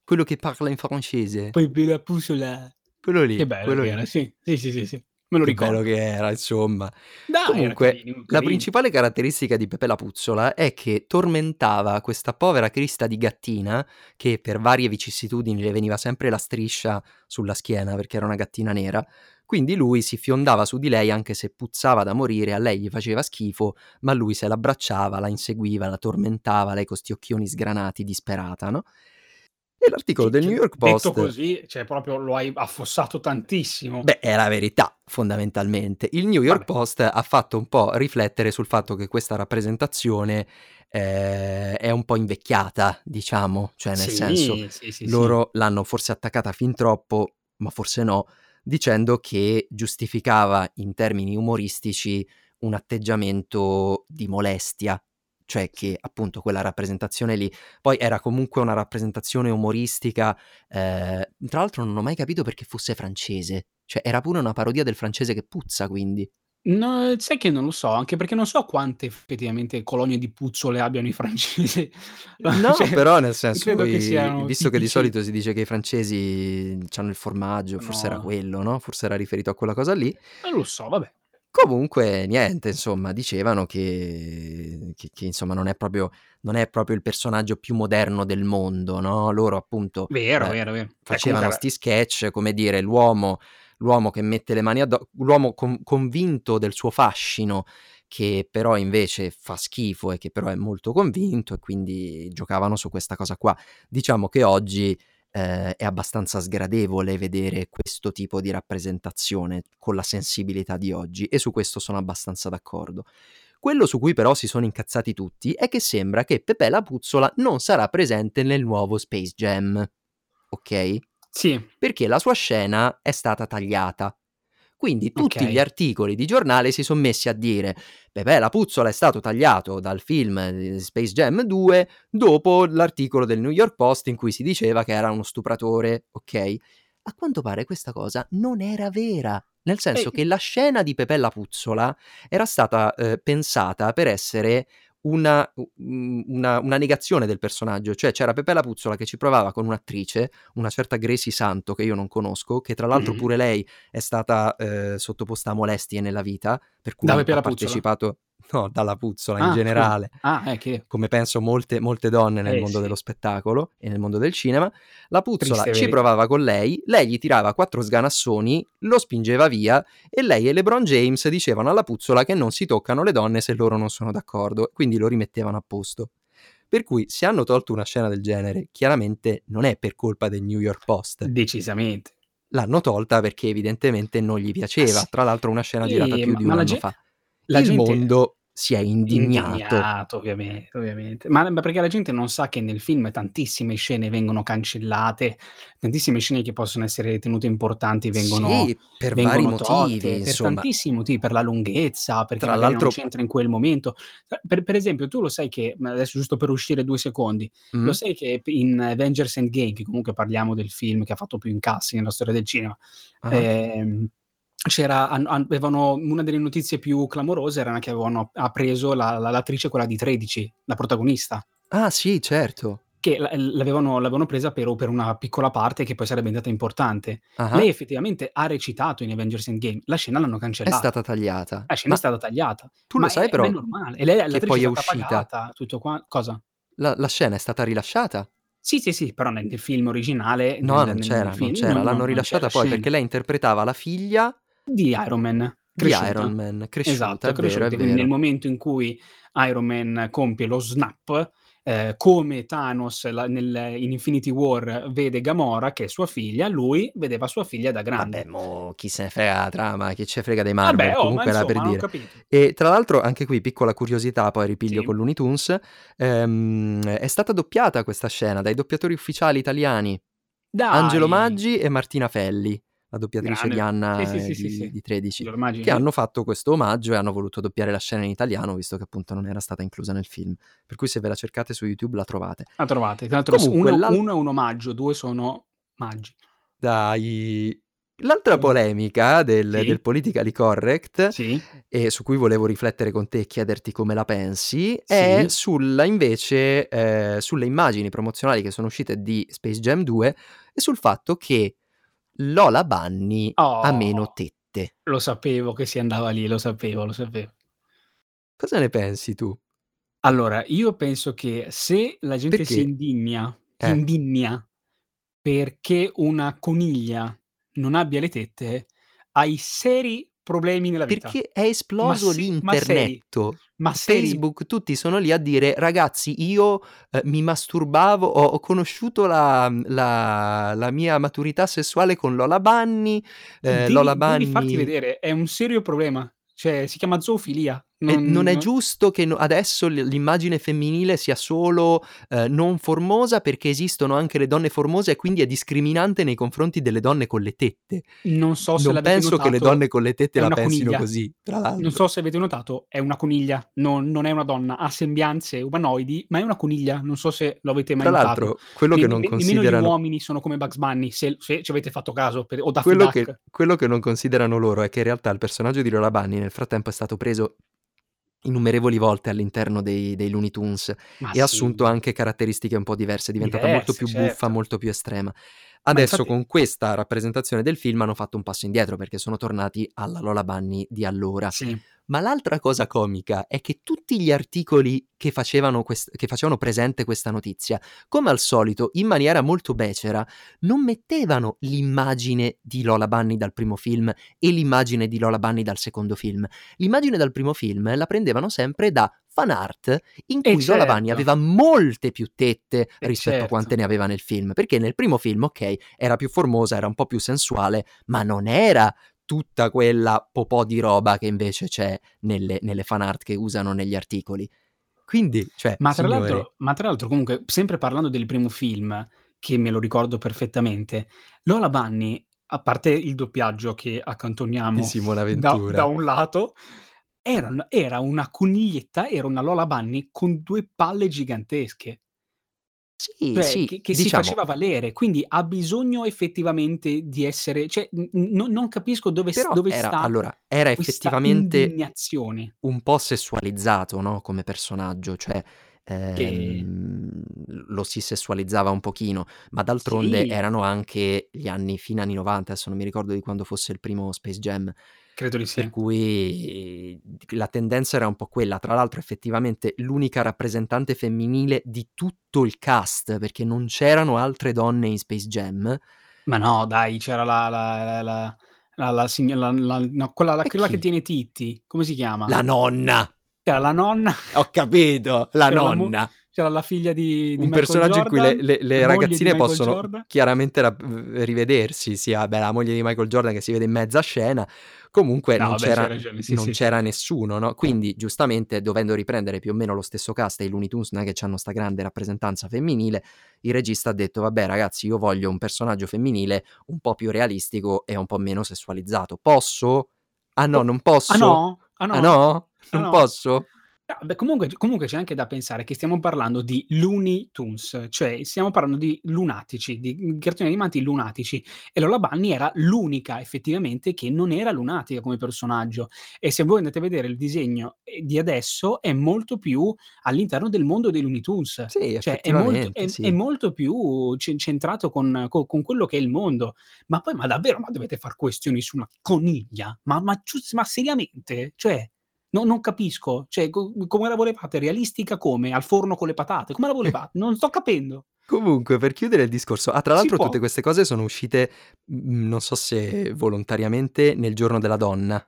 Quello che parla in francese. Pepe la Puzzola. Quello lì, Che bello quello che lì. era, sì. Sì, sì, sì, sì. Me lo Che ricordo. che era, insomma. Dai, era Comunque, carino, la carino. principale caratteristica di Pepè la Puzzola è che tormentava questa povera crista di gattina, che per varie vicissitudini le veniva sempre la striscia sulla schiena perché era una gattina nera. Quindi lui si fiondava su di lei anche se puzzava da morire, a lei gli faceva schifo, ma lui se l'abbracciava, la inseguiva, la tormentava, lei con sti occhioni sgranati, disperata, no? L'articolo del New York detto Post così, cioè proprio lo hai affossato tantissimo. Beh, è la verità, fondamentalmente. Il New York Vabbè. Post ha fatto un po' riflettere sul fatto che questa rappresentazione, ehm, è un po' invecchiata, diciamo, cioè nel senso Sì, sì, sì, sì. loro l'hanno forse attaccata fin troppo, ma forse no, dicendo che giustificava in termini umoristici un atteggiamento di molestia, cioè che appunto quella rappresentazione lì poi era comunque una rappresentazione umoristica, ehm, tra l'altro non ho mai capito perché fosse francese, cioè era pure una parodia del francese che puzza quindi. No, sai che non lo so, anche perché non so quante effettivamente colonie di puzzole abbiano i francesi. No, Cioè, però nel senso che poi, siano visto che di tipici solito si dice che i francesi c'hanno il formaggio, forse era No. quello, no, forse era riferito a quella cosa lì. Non lo so, vabbè. Comunque niente, insomma, dicevano che che che insomma non è proprio non è proprio il personaggio più moderno del mondo, no, loro appunto, Vero, ehm, vero, vero. Eh, facevano comunque sti sketch, come dire, l'uomo l'uomo che mette le mani addo l'uomo con convinto del suo fascino, che però invece fa schifo e che però è molto convinto e quindi giocavano su questa cosa qua. Diciamo che oggi, ehm, è abbastanza sgradevole vedere questo tipo di rappresentazione con la sensibilità di oggi e su questo sono abbastanza d'accordo. Quello su cui però si sono incazzati tutti è che sembra che Pepè la Puzzola non sarà presente nel nuovo Space Jam, okay? Sì. Perché la sua scena è stata tagliata. Quindi tutti gli Okay. articoli di giornale si son messi a dire: "Pepè la Puzzola è stato tagliato dal film, ehm, Space Jam 2" dopo l'articolo del New York Post in cui si diceva che era uno stupratore, okay? A quanto pare questa cosa non era vera, nel senso E che la scena di Pepè la Puzzola era stata, ehm, pensata per essere una mhmm, una una negazione del personaggio, cioè c'era Pepè la Puzzola che ci provava con un'attrice, una certa Gracie Santo che io non conosco, che tra l'altro Mh-mh. pure lei è stata, ehm, sottoposta a molestie nella vita, per cui Pepe ha partecipato no, dalla Puzzola in Ah, scusa. generale, Ah, eh, che come penso molte molte donne nel Eh, mondo sì. dello spettacolo e nel mondo del cinema. La Puzzola Triste ci veri provava con lei, lei gli tirava 4 sganassoni, lo spingeva via e lei e LeBron James dicevano alla Puzzola che non si toccano le donne se loro non sono d'accordo, quindi lo rimettevano a posto. Per cui se hanno tolto una scena del genere, chiaramente non è per colpa del New York Post. Decisamente. L'hanno tolta perché evidentemente non gli piaceva. sì. Tra l'altro una scena girata Sì, più di ma 1 la anno ge fa. La Il gente mondo si è indignato. Indignato, ovviamente, ovviamente. Ma ma perché la gente non sa che nel film tantissime scene vengono cancellate, tantissime scene che possono essere ritenute importanti vengono Sì, per vari vengono motivi, tolte, per insomma. tantissimi motivi, per la lunghezza, perché Tra magari non l'altro c'entra in quel momento. Per per esempio, tu lo sai che adesso giusto per uscire 2 secondi, lo Mh. sai che in Avengers Endgame, che comunque parliamo del film che ha fatto più incassi nella storia del cinema, Ah-ah. ehm, c'era avevano una delle notizie più clamorose erano che avevano ha preso la la l'attrice quella di "13", la protagonista. Ah sì, certo. Che l'avevano l'avevano presa per per una piccola parte che poi sarebbe diventata importante. Ah-ah. Lei effettivamente ha recitato in Avengers Endgame, la scena l'hanno È cancellata. stata tagliata. La scena è Ma stata tagliata, tu lo ma sai è ma è però normale. E lei che poi è è uscita? pagata, tutto qua cosa? La la scena è stata rilasciata? Sì, sì, sì, però nel film originale, No, nel non nel c'era, non film c'era. non L'hanno non c'è la rilasciata poi perché scena. lei interpretava la figlia Di Iron Man, di cresciuta. Iron Man, cresciuta, Esatto, è vero, è cresciuta. Quindi nel vero. momento in cui Iron Man compie lo snap, ehm, come Thanos la nel in Infinity War vede Gamora che è sua figlia, lui vedeva sua figlia da Vabbè, grande. mo chi se ne frega la trama, chi ce frega dei Vabbè, Marvel, oh, ma comunque era per insomma, dire. E tra l'altro anche qui, piccola curiosità, poi ripiglio Sì. con Looney Tunes, ehm, è stata doppiata questa scena dai doppiatori ufficiali italiani, Angelo Dai! Maggi e Martina Felli, la doppiatrice di Grande. Sì, Anna sì, sì, sì, di di 13, Angelo Maggi che hanno fatto questo omaggio e hanno voluto doppiare la scena in italiano, visto che appunto non era stata inclusa nel film. Per cui se ve la cercate su YouTube la trovate. La trovate. Tra l'altro Comunque uno uno è un omaggio, 2 sono maggi. Dai. L'altra polemica del Sì. del politically correct, Sì. e su cui volevo riflettere con te e chiederti come la pensi, è Sì. sulla invece ehm, sulle immagini promozionali che sono uscite di Space Jam 2 e sul fatto che Lola Bunny ha meno Oh! tette. Lo sapevo che si andava lì, lo sapevo, lo sapevo. Cosa ne pensi tu? Allora, io penso che se la gente si Perché indigna eh. indigna perché una coniglia non abbia le tette, hai seri problemi nella vita. Perché è esploso se l'internetto. Ma. Facebook, tutti sono lì a dire: "Ragazzi, io, ehm, mi masturbavo, ho ho conosciuto la la la mia maturità sessuale con Lola Bunny, ehm, Devi Lola devi farti Bunny" vedere, è un serio problema. Cioè, si chiama zoofilia. Non non è non giusto che no adesso l'immagine femminile sia solo, ehm, non formosa, perché esistono anche le donne formose e quindi è discriminante nei confronti delle donne con le tette. Non so se Non penso che le notato, donne con le tette la pensino coniglia. così, tra Non l'altro. so se avete notato, è una coniglia, non non è una donna. Ha sembianze umanoidi, ma è una coniglia. Non so se lo avete mai Tra notato. l'altro, quello Ne che ne non gli considerano uomini sono come Bugs Bunny, se se ci avete fatto caso, per o Daffy quello Duck. che quello che non considerano loro è che in realtà il personaggio di Lola Bunny nel frattempo è stato preso innumerevoli volte all'interno dei dei Looney Tunes Ma e ha assunto sì. anche caratteristiche un po' diverse, è diventata molto Diverse, più buffa, certo. molto più estrema. Ma Adesso infatti con questa rappresentazione del film hanno fatto un passo indietro, perché sono tornati alla Lola Bunny di allora. Sì. Ma l'altra cosa comica è che tutti gli articoli che facevano quest che facevano presente questa notizia, come al solito, in maniera molto becera, non mettevano l'immagine di Lola Bunny dal primo film e l'immagine di Lola Bunny dal secondo film. L'immagine dal primo film la prendevano sempre da fan art in cui Lola Bunny certo. aveva molte più tette Eh rispetto a quante certo. ne aveva nel film, perché nel primo film, okay, era più formosa, era un po' più sensuale, ma non era tutta quella popò di roba che invece c'è nelle nelle fan art che usano negli articoli. Quindi, cioè, Ma tra ma tra l'altro comunque, sempre parlando del primo film, che me lo ricordo perfettamente, Lola Bunny, a parte il doppiaggio che accantoniamo da da un lato, era era una coniglietta, era una Lola Bunny con 2 palle gigantesche. Sì, Cioè, sì, che che si diciamo faceva valere, quindi ha bisogno effettivamente di essere cioè, n non capisco dove Però dove era sta allora, era effettivamente un po' sessualizzato, no, come personaggio, cioè, Che ehm, lo si sessualizzava un pochino, ma d'altronde Sì. erano anche gli anni fine anni '90, adesso non mi ricordo di quando fosse il primo Space Jam. Credo di Per sì. cui la tendenza era un po' quella. Tra l'altro effettivamente l'unica rappresentante femminile di tutto il cast, perché non c'erano altre donne in Space Jam Ma no dai, c'era la la la la la la la la no, quella la quella che tiene Titti, come si chiama? La nonna! C'era la nonna. Ho capito, la C'era la nonna. c'era la figlia di di Un Michael personaggio in cui le Jordan, le le ragazzine possono Jordan. chiaramente uhm, rivedersi, sia beh, la moglie di Michael Jordan che si vede in mezza scena, comunque No, non c'hai c'era ragione, sì, non sì. c'era nessuno, no, quindi giustamente dovendo riprendere più o meno lo stesso cast e i Looney Tunes che c'hanno 'sta grande rappresentanza femminile, il regista ha detto: "Vabbè ragazzi, io voglio un personaggio femminile un po' più realistico e un po' meno sessualizzato. Posso? Ah no, non ah posso? no? Ah Ah no? No? Non no? posso?" Ah, beh, comunque comunque c'è anche da pensare che stiamo parlando di Looney Tunes, cioè stiamo parlando di lunatici, di, cartoni animati lunatici e Lola Bunny era l'unica effettivamente che non era lunatica come personaggio e se voi andate a vedere il disegno, ehm, di adesso è molto più all'interno del mondo dei Looney Tunes, Sì, cioè è molto è è sì. molto più ce centrato con co con quello che è il mondo. Ma poi ma davvero, ma dovete far questioni su una coniglia? Ma ma ma seriamente? Cioè, no non capisco, cioè co come la volevate? Realistica come? Al forno con le patate? Come la volevate? Non sto capendo. Comunque per chiudere il discorso ah, tra l'altro tutte queste cose sono uscite, mhmm, non so se volontariamente, nel giorno della donna.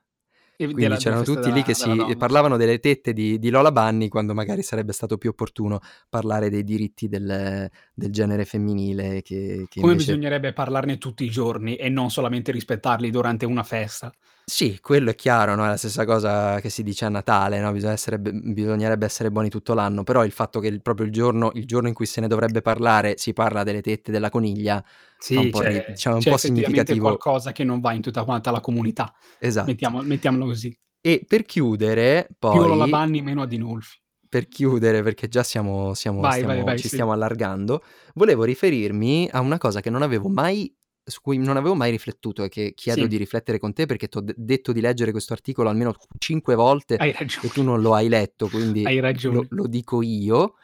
E Quindi della della c'erano tutti lì che della della si donna, parlavano delle tette di di Lola Bunny, quando magari sarebbe stato più opportuno parlare dei diritti del del genere femminile che che Come invece bisognerebbe parlarne tutti i giorni e non solamente rispettarli durante una festa. Sì, quello è chiaro, no, è la stessa cosa che si dice a Natale, no, bisogna essere bisognerebbe essere buoni tutto l'anno, però il fatto che il proprio il giorno il giorno in cui se ne dovrebbe parlare, si parla delle tette della coniglia, fa un Sì, po' c'è diciamo è un c'è po' effettivamente significativo qualcosa che non va in tutta quanta la comunità. Esatto. Mettiamo mettiamolo così. E per chiudere Più Lola poi Bunny, meno Adinolfi. per chiudere, perché già siamo siamo Vai, vai, stiamo vai, ci sì. stiamo allargando, volevo riferirmi a una cosa che non avevo mai su cui non avevo mai riflettuto e che chiedo Sì. di riflettere con te, perché t'ho d detto di leggere questo articolo almeno 5 volte Hai e tu non lo hai letto, quindi Hai lo lo dico io.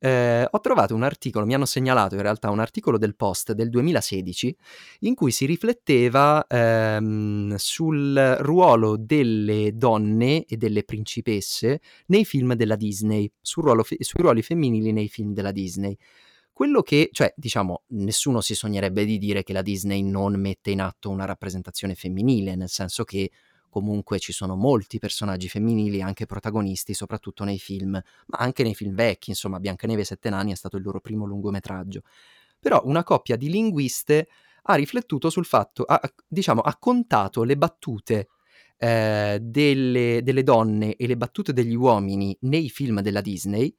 Ehm, ho trovato un articolo mi hanno segnalato in realtà un articolo del Post del 2016, in cui si rifletteva, ehm, sul ruolo delle donne e delle principesse nei film della Disney, sul ruolo fe sui ruoli femminili nei film della Disney. Quello che cioè, diciamo, nessuno si sognerebbe di dire che la Disney non mette in atto una rappresentazione femminile, nel senso che comunque ci sono molti personaggi femminili, anche protagonisti, soprattutto nei film, ma anche nei film vecchi, insomma Biancaneve e 7 nani è stato il loro primo lungometraggio. Però una coppia di linguiste ha riflettuto sul fatto ha diciamo ha contato le battute, ehm, delle delle donne e le battute degli uomini nei film della Disney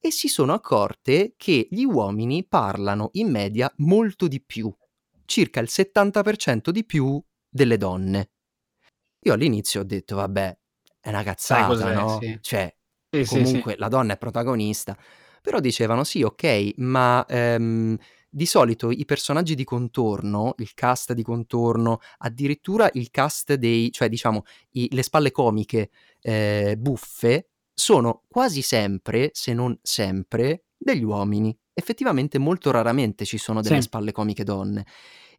e si sono accorte che gli uomini parlano in media molto di più, circa il 70% di più delle donne. Io all'inizio ho detto: "Vabbè, è una cazzata, no, sì. cioè Sì, sì, sì. comunque la donna è protagonista." Però dicevano: "Sì, okay, ma, ehm, di solito i personaggi di contorno, il cast di contorno, addirittura il cast dei cioè diciamo i le spalle comiche, ehm, buffe, sono quasi sempre, se non sempre, degli uomini. Effettivamente molto raramente ci sono delle Sì. spalle comiche donne.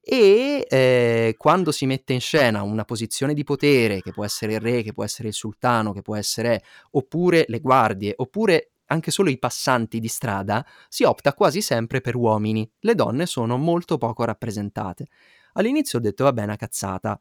E, ehm, quando si mette in scena una posizione di potere, che può essere il re, che può essere il sultano, che può essere oppure le guardie, oppure anche solo i passanti di strada, si opta quasi sempre per uomini. Le donne sono molto poco rappresentate." All'inizio ho detto: "Vabbè, una cazzata."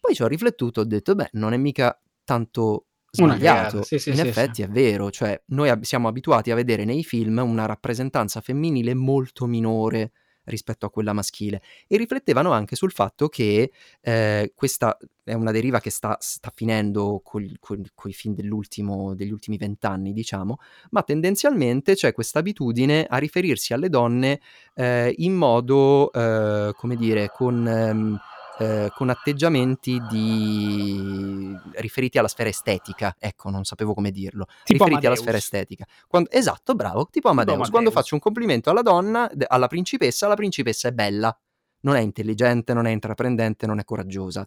Poi ci ho riflettuto, ho detto: "Beh, non è mica tanto sbagliato." sì, sì, In sì, effetti è vero, cioè noi ab siamo abituati a vedere nei film una rappresentanza femminile molto minore rispetto a quella maschile e riflettevano anche sul fatto che, ehm, questa è una deriva che sta sta finendo con coi film dell'ultimo degli ultimi 20 anni diciamo, ma tendenzialmente c'è questa abitudine a riferirsi alle donne, ehm, in modo, ehm, come dire, con ehm, ehm, con atteggiamenti di riferiti alla sfera estetica, ecco, non sapevo come dirlo, Tipo riferiti alla sfera Amadeus. estetica. Quan esatto, bravo, tipo Amadeus. Quando Amadeus. faccio un complimento alla donna alla principessa, la principessa è bella, non è intelligente, non è intraprendente, non è coraggiosa.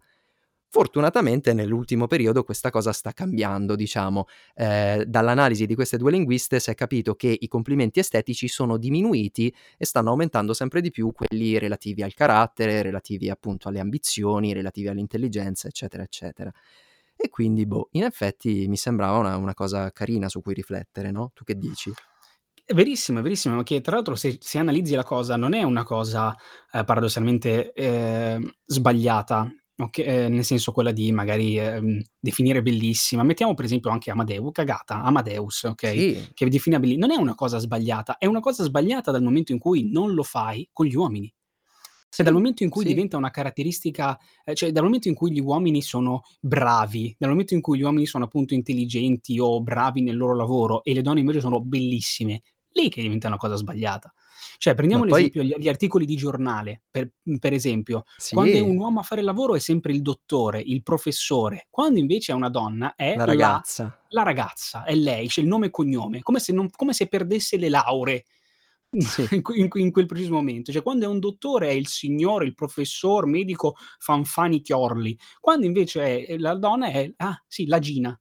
Fortunatamente nell'ultimo periodo questa cosa sta cambiando, diciamo. Ehm, dall'analisi di queste 2 linguiste si è capito che i complimenti estetici sono diminuiti e stanno aumentando sempre di più quelli relativi al carattere, relativi appunto alle ambizioni, relativi all'intelligenza, eccetera, eccetera. E quindi, boh, in effetti mi sembrava una una cosa carina su cui riflettere, no, tu che dici? È verissimo, è verissimo, che tra l'altro se se analizzi la cosa non è una cosa, ehm, paradossalmente, ehm, sbagliata, Oka ehm, nel senso quella di magari, ehm, definire bellissima. Mettiamo per esempio anche Amadeu Kagata, Amadeus, okay, Sì. che definiva belli non è una cosa sbagliata, è una cosa sbagliata dal momento in cui non lo fai con gli uomini. Cioè dal momento in cui sì. diventa una caratteristica ehm, cioè dal momento in cui gli uomini sono bravi, dal momento in cui gli uomini sono appunto intelligenti o bravi nel loro lavoro e le donne invece sono bellissime, lì che diventa una cosa sbagliata. Cioè prendiamo poi l'esempio gli gli articoli di giornale, per mhmm, per esempio, quando è un Sì. uomo a fare il lavoro è sempre il dottore, il professore, quando invece è una donna è La la ragazza. la ragazza, è lei, c'è il nome e cognome, come se non come se perdesse le lauree Sì. in in que in quel preciso momento. Cioè quando è un dottore è il signore, il professor, medico Fanfani Chiorli, quando invece è la donna è ah, sì, la Gina.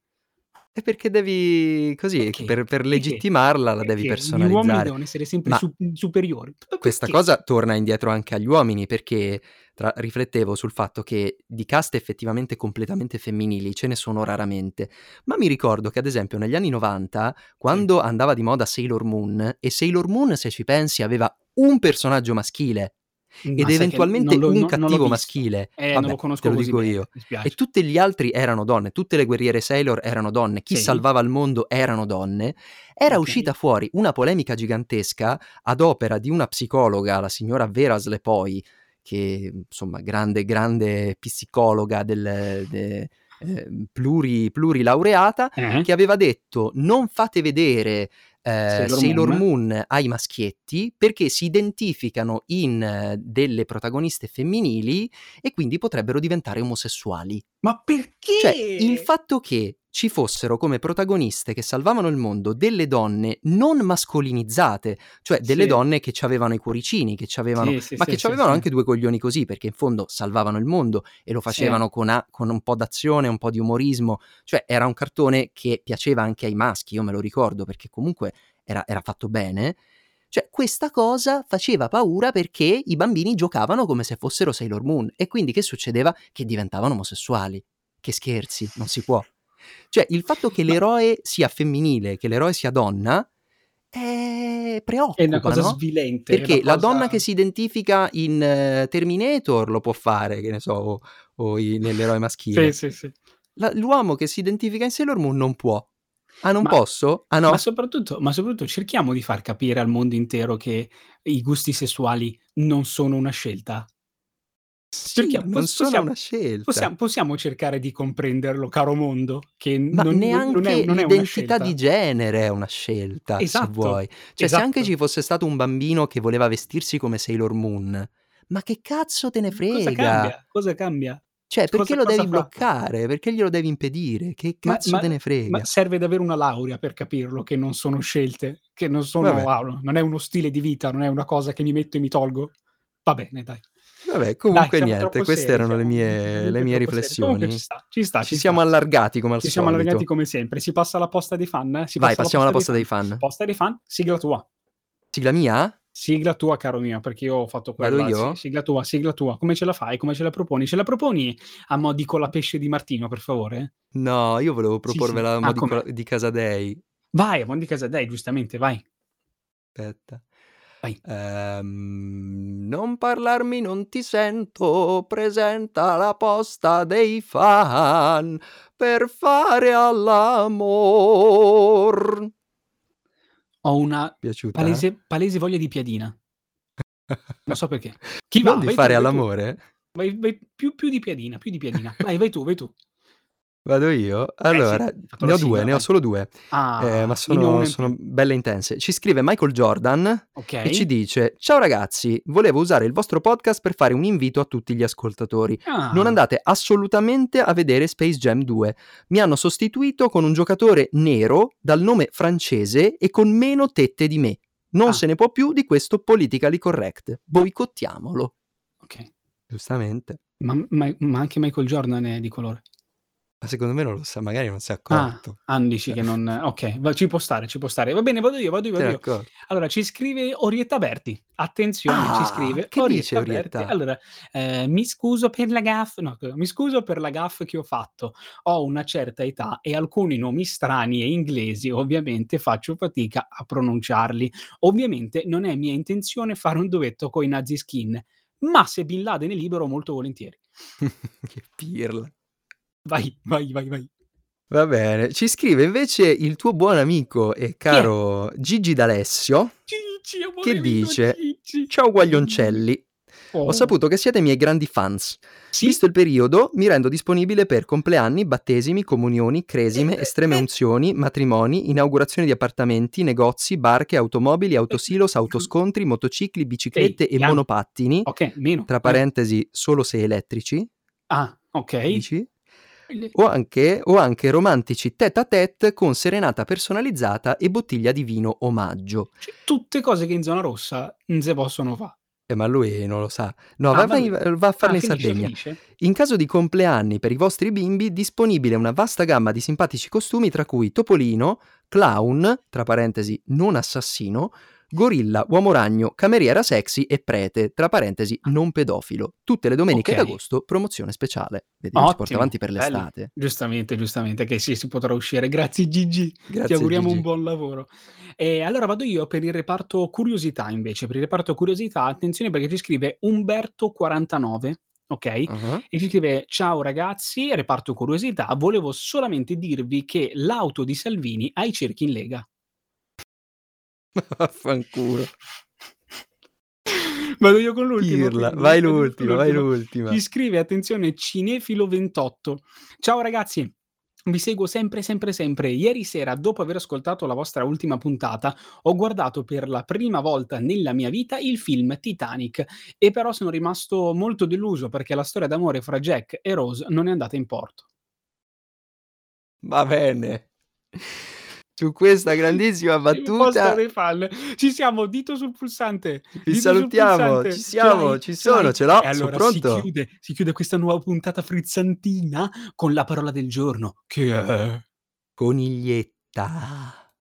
E perché devi così, Perché? per per Perché? legittimarla la devi Perché? Gli uomini personalizzare. devono essere sempre su superiori. P questa perché? cosa torna indietro anche agli uomini, perché tra riflettevo sul fatto che di caste effettivamente completamente femminili ce ne sono raramente, ma mi ricordo che ad esempio negli anni '90, Sì. quando andava di moda Sailor Moon, e Sailor Moon se ci pensi aveva un personaggio maschile ed ma eventualmente lo un cattivo maschile. Eh, non lo Vabbè, te conosco lo dico bene, io. E tutti gli altri erano donne, tutte le guerriere Sailor erano donne, chi Sì. salvava il mondo erano donne. Era Okay. uscita fuori una polemica gigantesca ad opera di una psicologa, la signora Veras Lepoi, che insomma grande grande psicologa del de ehm, pluri plurilaureata, Eh? che aveva detto: "Non fate vedere, ehm, Sailor Sailor Moon? Moon ai maschietti perché si identificano in delle protagoniste femminili e quindi potrebbero diventare omosessuali". Ma Cioè, il perché? fatto che ci fossero come protagoniste che salvavano il mondo delle donne non mascolinizzate, cioè delle Sì. donne che c'avevano i cuoricini, che c'avevano Sì, sì, ma che sì. anche 2 coglioni così, perché in fondo salvavano il mondo e lo facevano con a con un po' d'azione, un po' di umorismo, cioè era un cartone che piaceva anche ai maschi, io me lo ricordo perché comunque era era fatto bene. Cioè questa cosa faceva paura perché i bambini giocavano come se fossero Sailor Moon e quindi che succedeva? Che diventavano omosessuali. Che scherzi, non si può. Cioè il fatto che Ma l'eroe sia femminile, che l'eroe sia donna, eh, È una preoccupa, cosa no, svilente, è perché la donna che si identifica in Terminator lo può fare, che ne so, o o i nell'eroe Sì, maschile. sì, sì. La l'uomo che si identifica in Sailor Moon non può. "Ah, non Ma posso? Ah, ma no?" soprattutto ma soprattutto cerchiamo di far capire al mondo intero che i gusti sessuali non sono una scelta. Sì, Cerchiam non pos sono possiam una scelta. possiam possiamo cercare di comprenderlo, caro mondo, che Ma non non non è neanche non è una l'identità di genere è una scelta, se Esatto, vuoi. Cioè se anche esatto. ci fosse stato un bambino che voleva vestirsi come Sailor Moon, ma che cazzo te ne Mhmm, cosa frega? cambia? Cosa cambia? Cioè perché Cosa lo devi fa? bloccare? Perché glielo devi impedire? Che Ma cazzo ma te ne ma frega? serve davvero una laurea per capirlo che non sono scelte, che non sono wow, non è uno stile di vita, non è una cosa che mi metto e mi tolgo? Va bene dai. Vabbè, Dai, comunque siamo niente, queste seri, erano le mie le mie. Comunque ci riflessioni. sta, ci sta, Ci ci siamo allargati come al Ci siamo allargati solito. come sempre. Si passa alla posta dei fan? Si Vai, passiamo alla posta dei fan? fan. Posta dei fan, sigla tua. Sigla mia? Sigla tua caro mio, perché io ho fatto quella sì, io? sigla tua, sigla tua. Come ce la fai? Come ce la proponi? Ce la proponi a mo' di Colapesce di Martino, per favore? No, io volevo Sì, sì. proporvela a mo' Ah, di Casadei. Vai, a mo' di Casadei, giustamente, vai. Aspetta. Ehm, non parlarmi, non ti sento, presenta la posta dei fan per fare all'amor. Ho una Piaciuta? palese palese voglia di piadina. Non so perché. Chi Non va? di Vai tu, fare tu. all'amore? Vai vai più più di piadina, più di piadina. Vai, vai tu, vai tu. Vado io? Eh sì, Allora, hai fatto ne ho 2, sigla, ne ho solo 2, ma Ah, ne ho sono sono belle intense. Ci scrive Michael Jordan e ci Okay. dice: "Ciao ragazzi, volevo usare il vostro podcast per fare un invito a tutti gli ascoltatori. Non Ah. andate assolutamente a vedere Space Jam 2. Mi hanno sostituito con un giocatore nero dal nome francese e con meno tette di me. Non Ah. se ne può più di questo politically correct. Boicottiamolo." Okay. Giustamente. Ma ma ma anche Michael Jordan è di colore? Ma secondo me non lo sa, magari non si è Ah, accorto. ah dici Cioè che non okay, va ci può stare, ci può stare. Va bene, vado io, vado io, vado io. Allora ci scrive Orietta Berti. Attenzione, ci Ah! scrive Che dice Orietta Berti. Orietta? Allora, ehm, mi scuso per la gaffe no, mi scuso per la gaffe che ho fatto. Ho una certa età e alcuni nomi strani e inglesi ovviamente faccio fatica a pronunciarli. Ovviamente non è mia intenzione fare un duetto coi Nazi Skin, ma se Bin Laden è libero molto volentieri. Che pirla. Vai, vai, vai, vai. Va bene. Ci scrive invece il tuo buon amico e caro Gigi D'Alessio Gigi, che amore mio, dice: Gigi. "Ciao guaglioncelli. Ho Oh. saputo che siete miei grandi fans. Sì? Visto il periodo, mi rendo disponibile per compleanni, battesimi, comunioni, cresime, estreme unzioni, matrimoni, inaugurazioni di appartamenti, negozi, barche, automobili, autosilos, autoscontri, motocicli, biciclette Ehi, e Ian. monopattini, Ok, meno. tra Eh. parentesi solo se elettrici, Ah, ok. dici? O anche, o anche romantici tête à tête con serenata personalizzata e bottiglia di vino omaggio. Cioè, tutte cose che in zona rossa non si possono fare. Eh, ma lui non lo sa. No, Ah, va, va va a farlo Ah, in Sardegna. finisce? In caso di compleanni per i vostri bimbi, disponibile una vasta gamma di simpatici costumi tra cui Topolino, Clown, tra parentesi non assassino, Gorilla, Uomo Ragno, Cameriera Sexy e Prete, tra parentesi non pedofilo. Tutte le domeniche Ok. d'agosto, promozione speciale. Vedi, ci porta Ottimo, avanti per bello. l'estate. Giustamente, giustamente, che sì, si potrà uscire. Grazie Gigi, ti Grazie auguriamo Gigi. un buon lavoro. E allora vado io per il reparto curiosità invece. Per il reparto curiosità, attenzione perché ci scrive Umberto49, ok? Ah, E ci scrive: Ciao ragazzi, reparto curiosità. Volevo solamente dirvi che l'auto di Salvini ha i cerchi in lega. Vaffanculo. Vado io con l'ultimo. Pirla. quindi, Vai l'ultima, vai l'ultimo. l'ultima. Ci scrive, attenzione, Cinefilo28. Ciao ragazzi, vi seguo sempre, sempre, sempre. Ieri sera, dopo aver ascoltato la vostra ultima puntata, ho guardato per la prima volta nella mia vita il film Titanic e però sono rimasto molto deluso perché la storia d'amore fra Jack e Rose non è andata in porto. Va bene. Su questa grandissima battuta. Ci siamo, dito sul pulsante. vi salutiamo. pulsante. Ci siamo, ci sono, ce l'ho. E Sono allora si pronto. chiude, si chiude questa nuova puntata frizzantina con la parola del giorno, che è... Coniglietta.